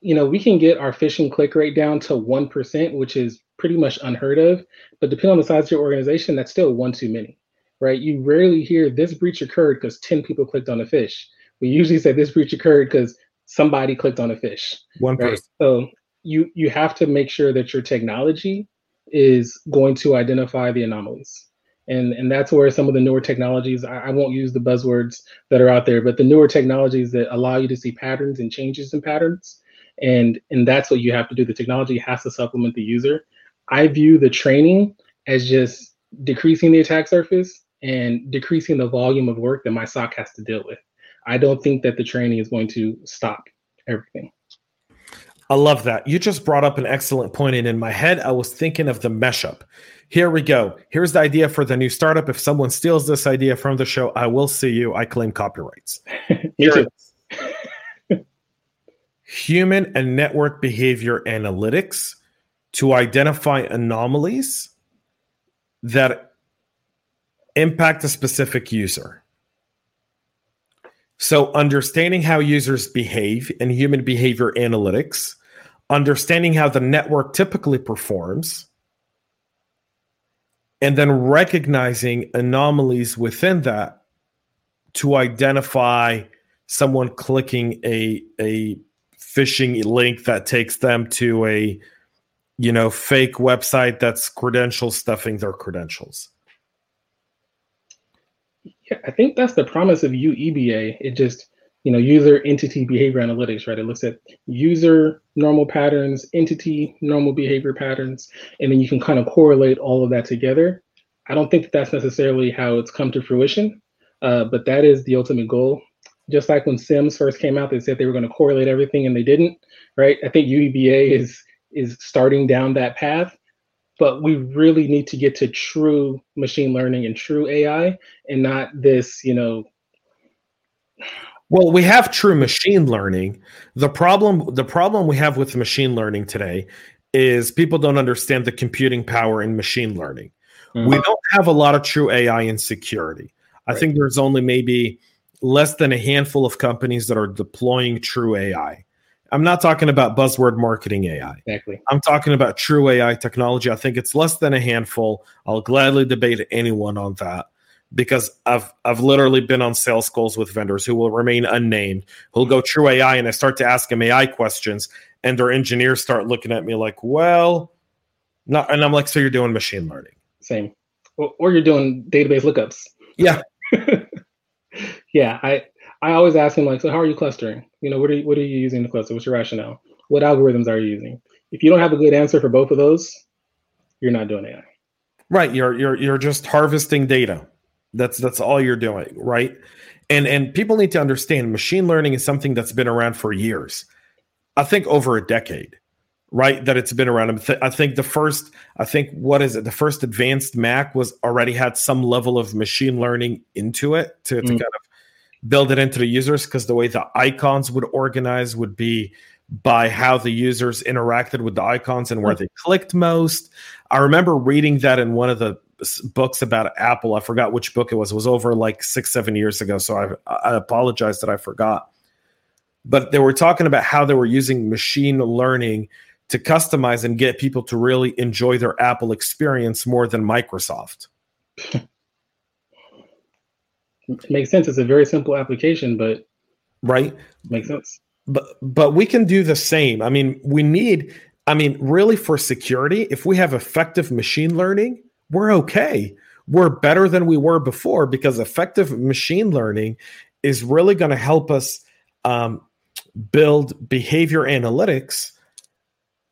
you know, we can get our phishing click rate down to 1%, which is pretty much unheard of. But depending on the size of your organization, that's still one too many, right? You rarely hear this breach occurred because 10 people clicked on a phish. We usually say this breach occurred because somebody clicked on a phish. One right? person. So you you have to make sure that your technology is going to identify the anomalies and and that's where some of the newer technologies I, I, won't use the buzzwords that are out there but the newer technologies that allow you to see patterns and changes in patterns and and that's what you have to do. The technology has to supplement the user. I view the training as just decreasing the attack surface and decreasing the volume of work that my soc has to deal with. I don't think that the training is going to stop everything I love that. You just brought up an excellent point. and in my head, I was thinking of the mesh up. Here we go. Here's the idea for the new startup. If someone steals this idea from the show, I will see you. I claim copyrights. Human and network behavior analytics to identify anomalies that impact a specific user. So, understanding how users behave and human behavior analytics understanding how the network typically performs, and then recognizing anomalies within that to identify someone clicking a a phishing link that takes them to a you know fake website that's credential stuffing their credentials. Yeah i think that's the promise of ueba it just you know, user entity behavior analytics, right? It looks at user normal patterns, entity normal behavior patterns, and then you can kind of correlate all of that together. I don't think that that's necessarily how it's come to fruition, uh, but that is the ultimate goal. Just like when SIEMs first came out, they said they were going to correlate everything and they didn't, right? I think UEBA is is starting down that path, but we really need to get to true machine learning and true AI and not this, you know, well, we have true machine learning. The problem the problem we have with machine learning today is people don't understand the computing power in machine learning. Mm-hmm. We don't have a lot of true AI in security. I right. think there's only maybe less than a handful of companies that are deploying true AI. I'm not talking about buzzword marketing AI. Exactly. I'm talking about true AI technology. I think it's less than a handful. I'll gladly debate anyone on that because I've I've literally been on sales calls with vendors who will remain unnamed, who'll go true AI, and I start to ask them AI questions, and their engineers start looking at me like, well, not, and I'm like, so you're doing machine learning? Same, or, or you're doing database lookups. Yeah, yeah. I I always ask them like, so how are you clustering? You know, what are you, what are you using to cluster? What's your rationale? What algorithms are you using? If you don't have a good answer for both of those, you're not doing AI. Right. You're you're you're just harvesting data. That's that's all you're doing, right? And and people need to understand machine learning is something that's been around for years. I think over a decade, right? That it's been around. I think the first, I think what is it? The first advanced Mac was already had some level of machine learning into it to, to mm. kind of build it into the users because the way the icons would organize would be by how the users interacted with the icons and where they clicked most. I remember reading that in one of the books about Apple. I forgot which book it was. It was over like six, seven years ago. So I, I apologize that I forgot. But they were talking about how they were using machine learning to customize and get people to really enjoy their Apple experience more than Microsoft. it makes sense. It's a very simple application, but right makes sense. But but we can do the same. I mean, we need. I mean, really, for security, if we have effective machine learning, we're okay. We're better than we were before because effective machine learning is really going to help us um, build behavior analytics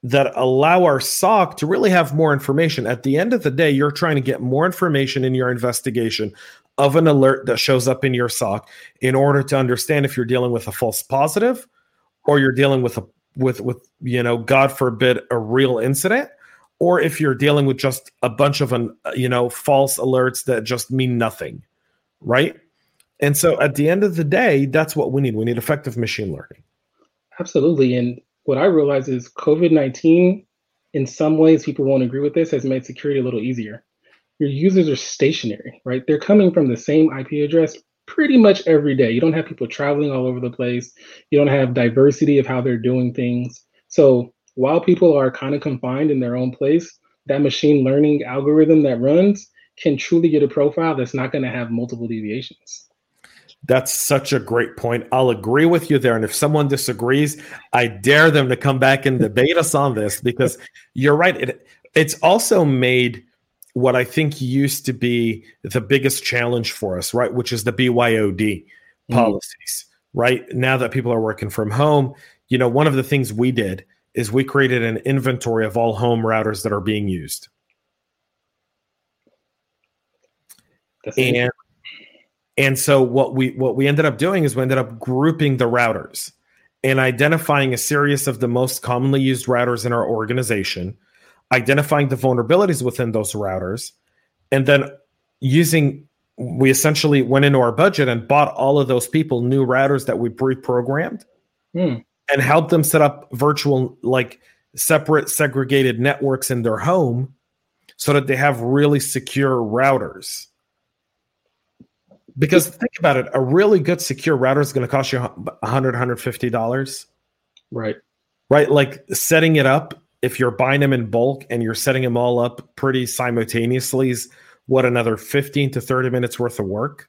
that allow our SOC to really have more information. At the end of the day, you're trying to get more information in your investigation of an alert that shows up in your SOC in order to understand if you're dealing with a false positive or you're dealing with a with with you know god forbid a real incident or if you're dealing with just a bunch of an uh, you know false alerts that just mean nothing right and so at the end of the day that's what we need we need effective machine learning absolutely and what I realize is COVID 19, in some ways, people won't agree with this, has made security a little easier. Your users are stationary, right? They're coming from the same IP address pretty much every day. You don't have people traveling all over the place, you don't have diversity of how they're doing things. So while people are kind of confined in their own place, that machine learning algorithm that runs can truly get a profile that's not going to have multiple deviations. That's such a great point. I'll agree with you there. And if someone disagrees, I dare them to come back and debate us on this because you're right. It, it's also made what I think used to be the biggest challenge for us, right? Which is the BYOD mm-hmm. policies, right? Now that people are working from home, you know, one of the things we did is we created an inventory of all home routers that are being used. That's and and so what we what we ended up doing is we ended up grouping the routers and identifying a series of the most commonly used routers in our organization, identifying the vulnerabilities within those routers, and then using we essentially went into our budget and bought all of those people new routers that we pre-programmed hmm. And help them set up virtual like separate segregated networks in their home so that they have really secure routers because think about it, a really good secure router is going to cost you 100 $150. Right. Right. Like setting it up, if you're buying them in bulk and you're setting them all up pretty simultaneously, is what another 15 to 30 minutes worth of work.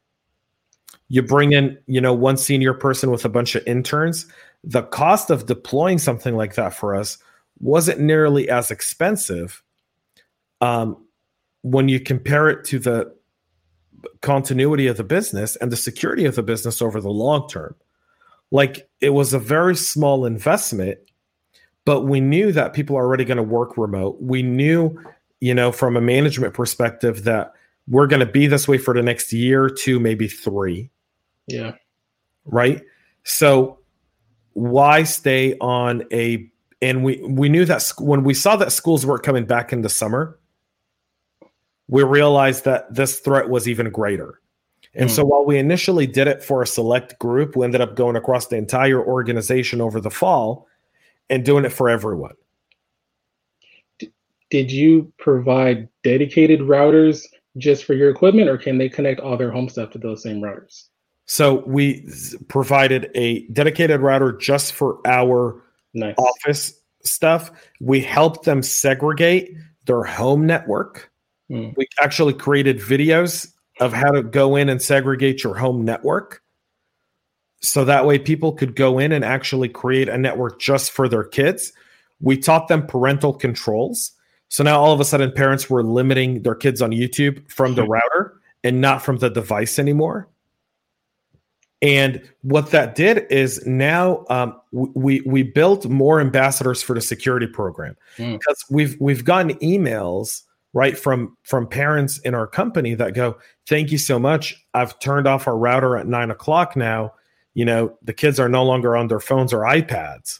You bring in, you know, one senior person with a bunch of interns. The cost of deploying something like that for us wasn't nearly as expensive um, when you compare it to the continuity of the business and the security of the business over the long term. Like it was a very small investment, but we knew that people are already going to work remote. We knew, you know, from a management perspective that we're going to be this way for the next year, two, maybe three. Yeah. Right. So why stay on a and we we knew that when we saw that schools weren't coming back in the summer we realized that this threat was even greater. And mm. so while we initially did it for a select group, we ended up going across the entire organization over the fall and doing it for everyone. Did you provide dedicated routers just for your equipment, or can they connect all their home stuff to those same routers? So we provided a dedicated router just for our nice. office stuff. We helped them segregate their home network Mm. We actually created videos of how to go in and segregate your home network. So that way people could go in and actually create a network just for their kids. We taught them parental controls. So now all of a sudden parents were limiting their kids on YouTube from the router and not from the device anymore. And what that did is now um, we we built more ambassadors for the security program. Mm. because we've we've gotten emails right from from parents in our company that go thank you so much. I've turned off our router at nine o'clock now. You know the kids are no longer on their phones or ipads.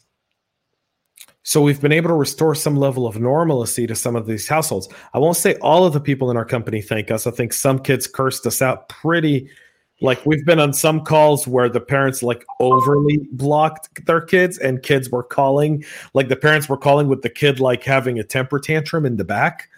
So we've been able to restore some level of normalcy to some of these households. I won't say all of the people in our company thank us. I think some kids cursed us out pretty Like we've been on some calls where the parents like overly blocked their kids and kids were calling like the parents were calling with the kid like having a temper tantrum in the back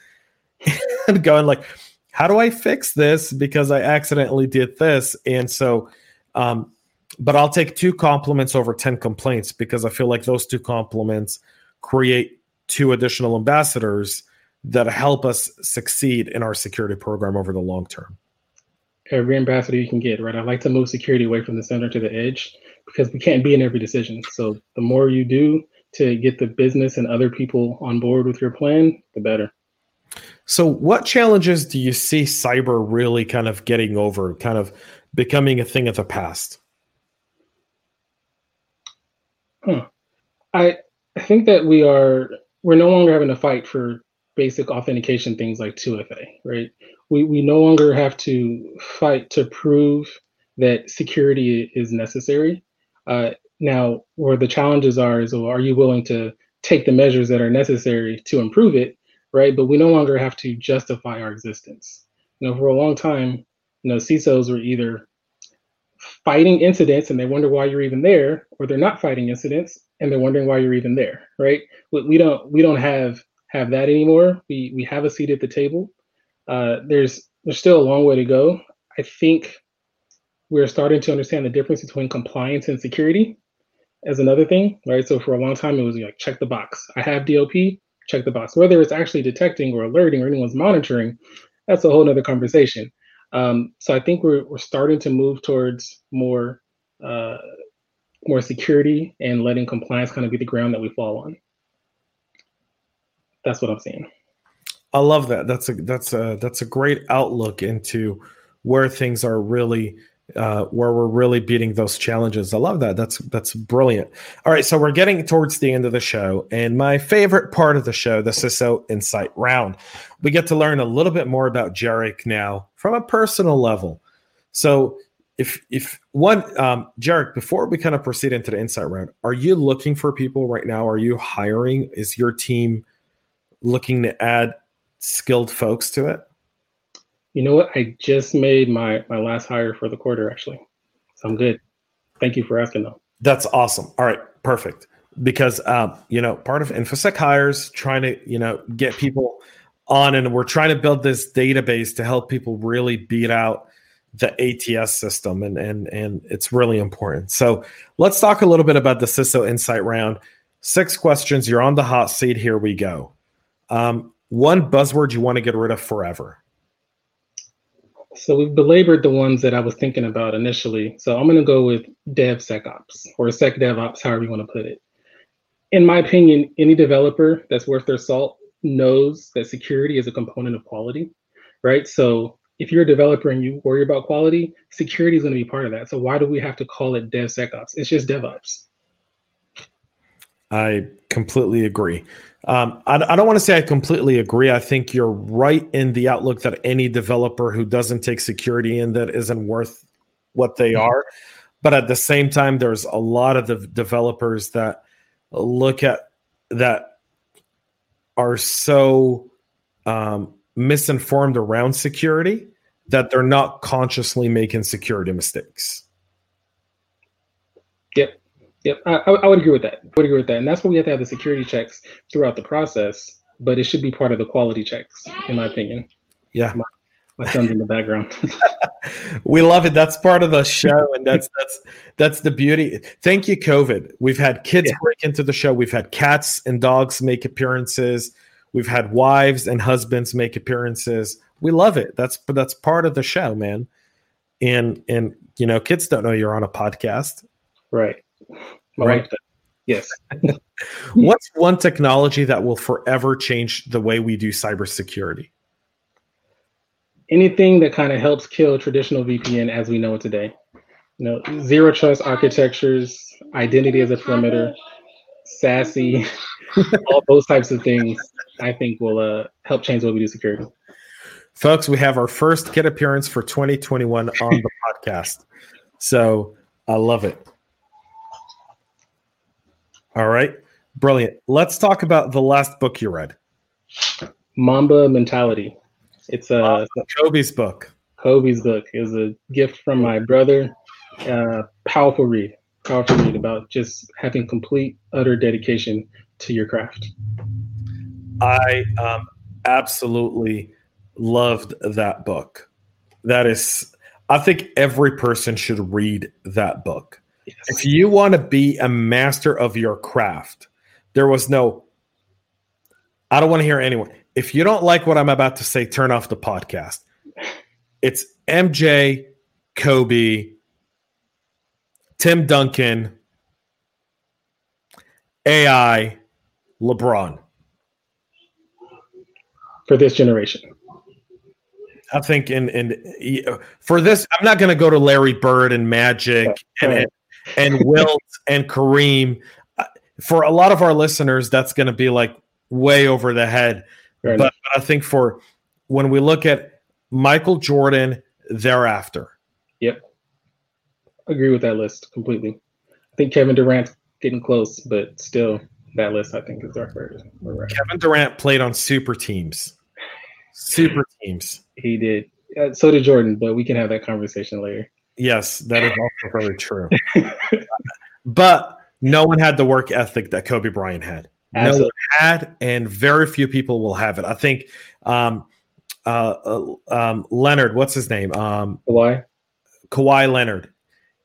and going like how do I fix this? Because I accidentally did this. And so um but I'll take two compliments over 10 complaints because I feel like those two compliments create two additional ambassadors that help us succeed in our security program over the long term every ambassador you can get, right? I like to move security away from the center to the edge because we can't be in every decision. So the more you do to get the business and other people on board with your plan, the better. So, what challenges do you see cyber really kind of getting over, kind of becoming a thing of the past? Huh. I I think that we are we're no longer having to fight for basic authentication things like 2FA, right? We, we no longer have to fight to prove that security is necessary. Uh, now, where the challenges are is, well, are you willing to take the measures that are necessary to improve it, right? But we no longer have to justify our existence. You know, for a long time, you know, CISOs were either fighting incidents and they wonder why you're even there, or they're not fighting incidents and they're wondering why you're even there, right? We, we don't we don't have have that anymore. We we have a seat at the table uh, there's there's still a long way to go. I think we're starting to understand the difference between compliance and security as another thing, right? So for a long time, it was like check the box. I have DLP, check the box. Whether it's actually detecting or alerting or anyone's monitoring, that's a whole other conversation. Um, so I think we're we're starting to move towards more uh, more security and letting compliance kind of be the ground that we fall on. That's what I'm seeing. I love that. That's a that's a that's a great outlook into where things are really uh, where we're really beating those challenges. I love that. That's that's brilliant. All right, so we're getting towards the end of the show, and my favorite part of the show, the CISO Insight Round. We get to learn a little bit more about Jerich now from a personal level. So, if if one um, Jerich, before we kind of proceed into the Insight Round, are you looking for people right now? Are you hiring? Is your team looking to add skilled folks to it? You know what? I just made my my last hire for the quarter actually. So I'm good. Thank you for asking though. That's awesome. All right, perfect. Because um, you know, part of InfoSec hires trying to, you know, get people on and we're trying to build this database to help people really beat out the ATS system and and and it's really important. So let's talk a little bit about the CISO Insight Round. Six questions. You're on the hot seat. Here we go. Um, one buzzword you want to get rid of forever? So we've belabored the ones that I was thinking about initially. So I'm going to go with DevSecOps or SecDevOps, however you want to put it. In my opinion, any developer that's worth their salt knows that security is a component of quality, right? So if you're a developer and you worry about quality, security is going to be part of that. So why do we have to call it DevSecOps? It's just DevOps. I completely agree. Um, I, I, don't want to say I completely agree. I think you're right in the outlook that any developer who doesn't take security in that isn't worth what they mm-hmm. are. But at the same time, there's a lot of the developers that look at that are so um, misinformed around security that they're not consciously making security mistakes. Yep. I, I would agree with that. I would agree with that, and that's why we have to have the security checks throughout the process. But it should be part of the quality checks, in my opinion. Yeah, my, my son's in the background. we love it. That's part of the show, and that's that's that's the beauty. Thank you, COVID. We've had kids yeah. break into the show. We've had cats and dogs make appearances. We've had wives and husbands make appearances. We love it. That's that's part of the show, man. And and you know, kids don't know you're on a podcast, right? Right. Yes. What's one technology that will forever change the way we do cybersecurity? Anything that kind of helps kill traditional VPN as we know it today. You know, zero trust architectures, identity as a perimeter, SASE, all those types of things, I think will uh, help change the way we do security. Folks, we have our first kid appearance for 2021 on the podcast. So I love it. All right. Brilliant. Let's talk about the last book you read. Mamba Mentality. It's a uh, Kobe's book. Kobe's book is a gift from my brother. Uh, powerful read, powerful read about just having complete, utter dedication to your craft. I um, absolutely loved that book. That is, I think every person should read that book. Yes. If you want to be a master of your craft, there was no, I don't want to hear anyone. If you don't like what I'm about to say, turn off the podcast. It's MJ, Kobe, Tim Duncan, AI, LeBron. For this generation. I think in in for this, I'm not going to go to Larry Bird and Magic yeah, and, and Wilt and Kareem. Uh, for a lot of our listeners, that's going to be like way over the head. But, but I think for when we look at Michael Jordan thereafter. Yep. Agree with that list completely. I think Kevin Durant's getting close, but still, that list I think is our favorite. Kevin Durant played on super teams. Super teams. He did. Uh, so did Jordan, but we can have that conversation later. Yes, that is also very true. but no one had the work ethic that Kobe Bryant had. Absolutely. No one had, and very few people will have it. I think um, uh, uh, um, Leonard, what's his name? Um, Kawhi. Kawhi Leonard.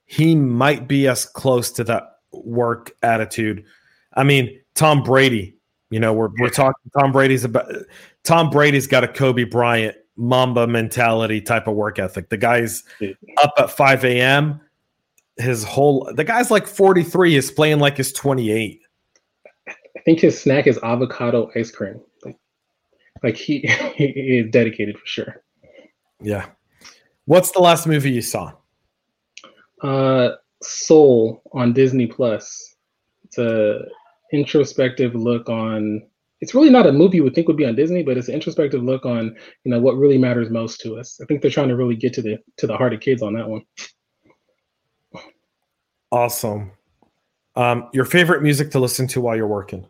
He might be as close to that work attitude. I mean, Tom Brady. You know, we're we're talking. Tom Brady's about. Tom Brady's got a Kobe Bryant Mamba mentality type of work ethic. The guy's up at 5 a.m. His whole the guy's like 43 is playing like he's 28. I think his snack is avocado ice cream. Like, like he, he is dedicated for sure. Yeah. What's the last movie you saw? Uh Soul on Disney Plus. It's a introspective look on it's really not a movie you would think would be on Disney, but it's an introspective look on you know what really matters most to us. I think they're trying to really get to the to the heart of kids on that one. Awesome. Um, your favorite music to listen to while you're working?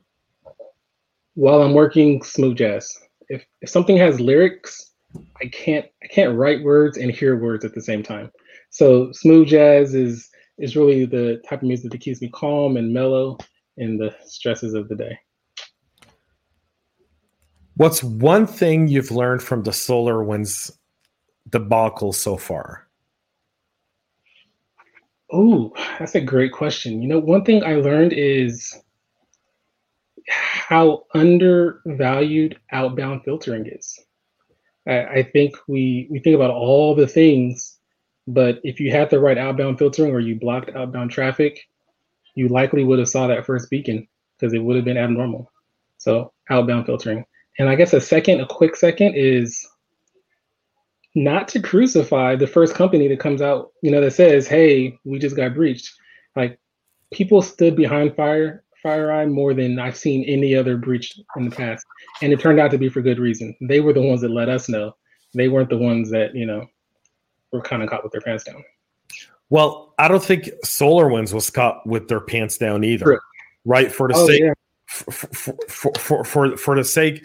While I'm working, smooth jazz. If if something has lyrics, I can't I can't write words and hear words at the same time. So smooth jazz is is really the type of music that keeps me calm and mellow in the stresses of the day. What's one thing you've learned from the SolarWinds debacle so far? Oh, that's a great question. You know, one thing I learned is how undervalued outbound filtering is. I, I, think we we think about all the things, but if you had the right outbound filtering or you blocked outbound traffic, you likely would have saw that first beacon because it would have been abnormal. So outbound filtering. And I guess a second, a quick second is not to crucify the first company that comes out, you know, that says, "Hey, we just got breached." Like people stood behind Fire FireEye more than I've seen any other breach in the past, and it turned out to be for good reason. They were the ones that let us know. They weren't the ones that you know were kind of caught with their pants down. Well, I don't think SolarWinds was caught with their pants down either, True. right? For the oh, sake, yeah. For, for, for, for, the sake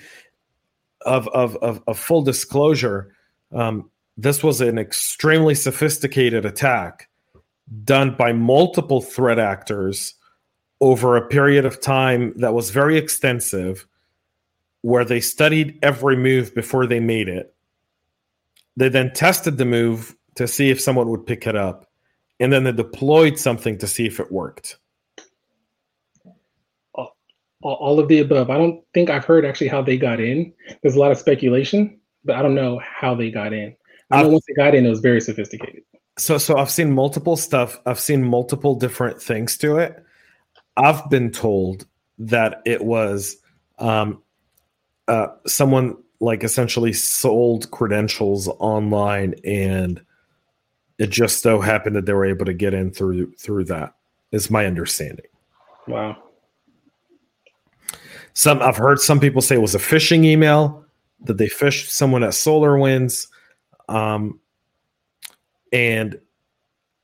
of of of, of full disclosure, um, this was an extremely sophisticated attack done by multiple threat actors over a period of time that was very extensive, where they studied every move before they made it. They then tested the move to see if someone would pick it up, and then they deployed something to see if it worked all of the above. I don't think I've heard actually how they got in. There's a lot of speculation, but I don't know how they got in. I know I've, once they got in, it was very sophisticated. So, so I've seen multiple stuff. I've seen multiple different things to it. I've been told that it was um, uh, someone like essentially sold credentials online, and it just so happened that they were able to get in through through that. Is my understanding. Wow. Some I've heard some people say it was a phishing email that they phished someone at SolarWinds, um, and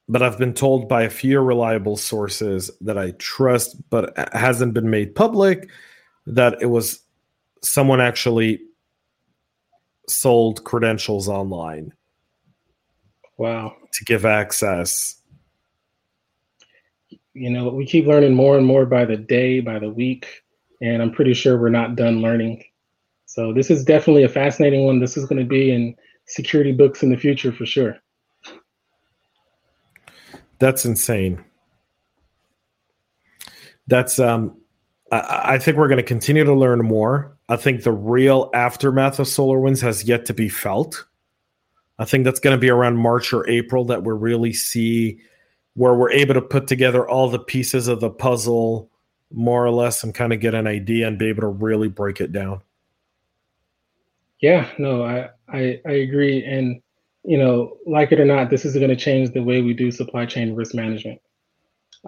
but I've been told by a few reliable sources that I trust, but hasn't been made public, that it was someone actually sold credentials online Wow. To give access. You know, we keep learning more and more by the day, by the week, and I'm pretty sure we're not done learning. So this is definitely a fascinating one. This is going to be in security books in the future for sure. That's insane. That's um I, I think we're going to continue to learn more. I think the real aftermath of SolarWinds has yet to be felt. I think that's going to be around March or April that we really see where we're able to put together all the pieces of the puzzle more or less and kind of get an idea and be able to really break it down. Yeah, no, I, I, I agree. And, you know, like it or not, this is going to change the way we do supply chain risk management.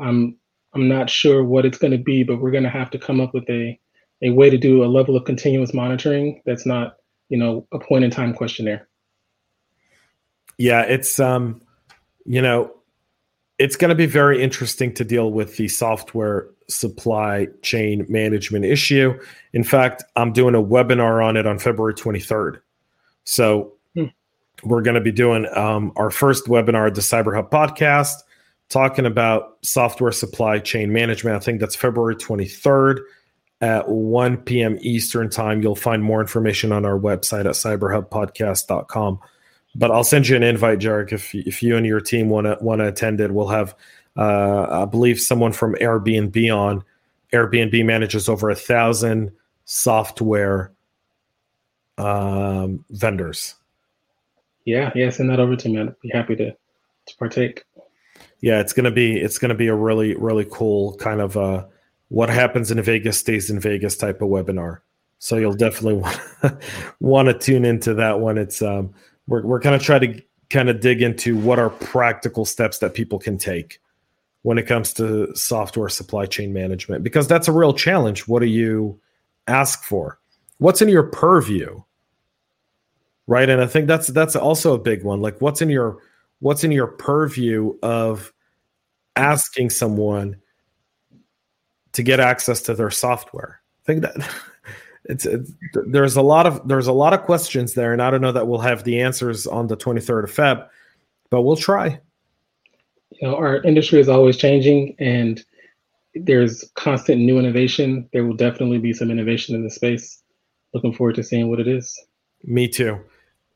I'm, I'm not sure what it's going to be, but we're going to have to come up with a, a way to do a level of continuous monitoring that's not, you know, a point in time questionnaire. Yeah, it's, um, you know, it's going to be very interesting to deal with the software supply chain management issue. In fact, I'm doing a webinar on it on February 23rd. So hmm. we're going to be doing um, our first webinar at the Cyber Hub podcast, talking about software supply chain management. I think that's February 23rd at 1 p.m. Eastern time. You'll find more information on our website at cyberhubpodcast.com. But I'll send you an invite, Jerich, if if you and your team want to want to attend it. We'll have, uh, I believe, someone from Airbnb on. Airbnb manages over a thousand software um, vendors. Yeah, yeah, send that over to me. I'd be happy to to partake. Yeah, it's gonna be it's gonna be a really really cool kind of uh, what happens in Vegas stays in Vegas type of webinar. So you'll definitely want want to tune into that one. It's um, we're we're kind of trying to kind of dig into what are practical steps that people can take when it comes to software supply chain management because that's a real challenge. What do you ask for? What's in your purview? Right? And I think that's that's also a big one. Like what's in your what's in your purview of asking someone to get access to their software? I think that it's, it's, there's a lot of there's a lot of questions there, and I don't know that we'll have the answers on the 23rd of Feb, but we'll try. You know, our industry is always changing, and there's constant new innovation. There will definitely be some innovation in the space. Looking forward to seeing what it is. Me too.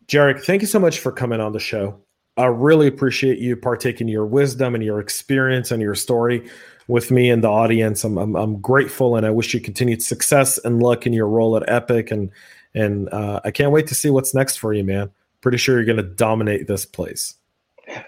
Jerich, thank you so much for coming on the show. I really appreciate you partaking your wisdom and your experience and your story with me and the audience. I'm, I'm, I'm grateful and I wish you continued success and luck in your role at Epiq. And, and uh, I can't wait to see what's next for you, man. Pretty sure you're going to dominate this place.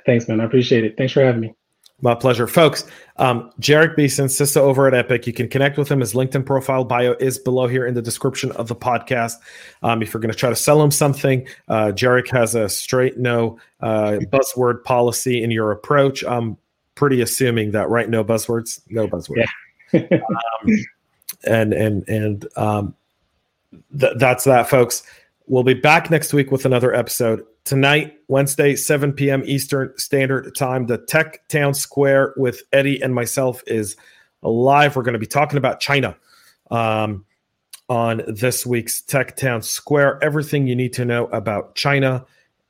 Thanks, man. I appreciate it. Thanks for having me. My pleasure, folks. Um, Jerich Beason, CISO over at Epiq. You can connect with him. His LinkedIn profile bio is below here in the description of the podcast. Um, if you're going to try to sell him something, uh, Jerich has a straight no uh, buzzword policy in your approach. I'm pretty assuming that, right? No buzzwords, no buzzwords. Yeah. um, and and and um, th- that's that, folks. We'll be back next week with another episode. Tonight, Wednesday, 7 p.m. Eastern Standard Time, the Tech Town Square with Eddie and myself is live. We're going to be talking about China um, on this week's Tech Town Square. Everything you need to know about China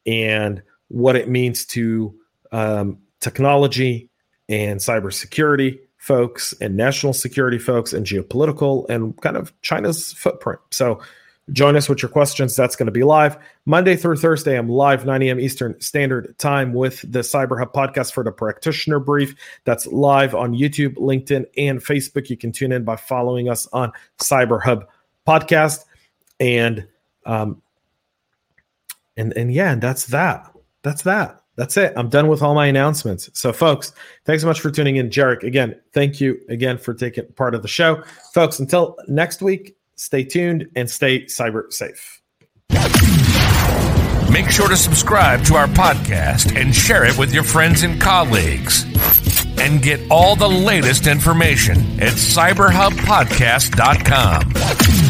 and what it means to um, technology and cybersecurity folks and national security folks and geopolitical and kind of China's footprint. So, Join us with your questions. That's going to be live Monday through Thursday. I'm live 9 a.m. Eastern Standard Time with the Cyber Hub podcast for the practitioner brief. That's live on YouTube, LinkedIn, and Facebook. You can tune in by following us on Cyber Hub podcast. And um, and and yeah, and that's that. That's that. That's it. I'm done with all my announcements. So, folks, thanks so much for tuning in. Jerich, again, thank you again for taking part of the show. Folks, until next week, Stay tuned and stay cyber safe. Make sure to subscribe to our podcast and share it with your friends and colleagues. And get all the latest information at cyberhubpodcast.com.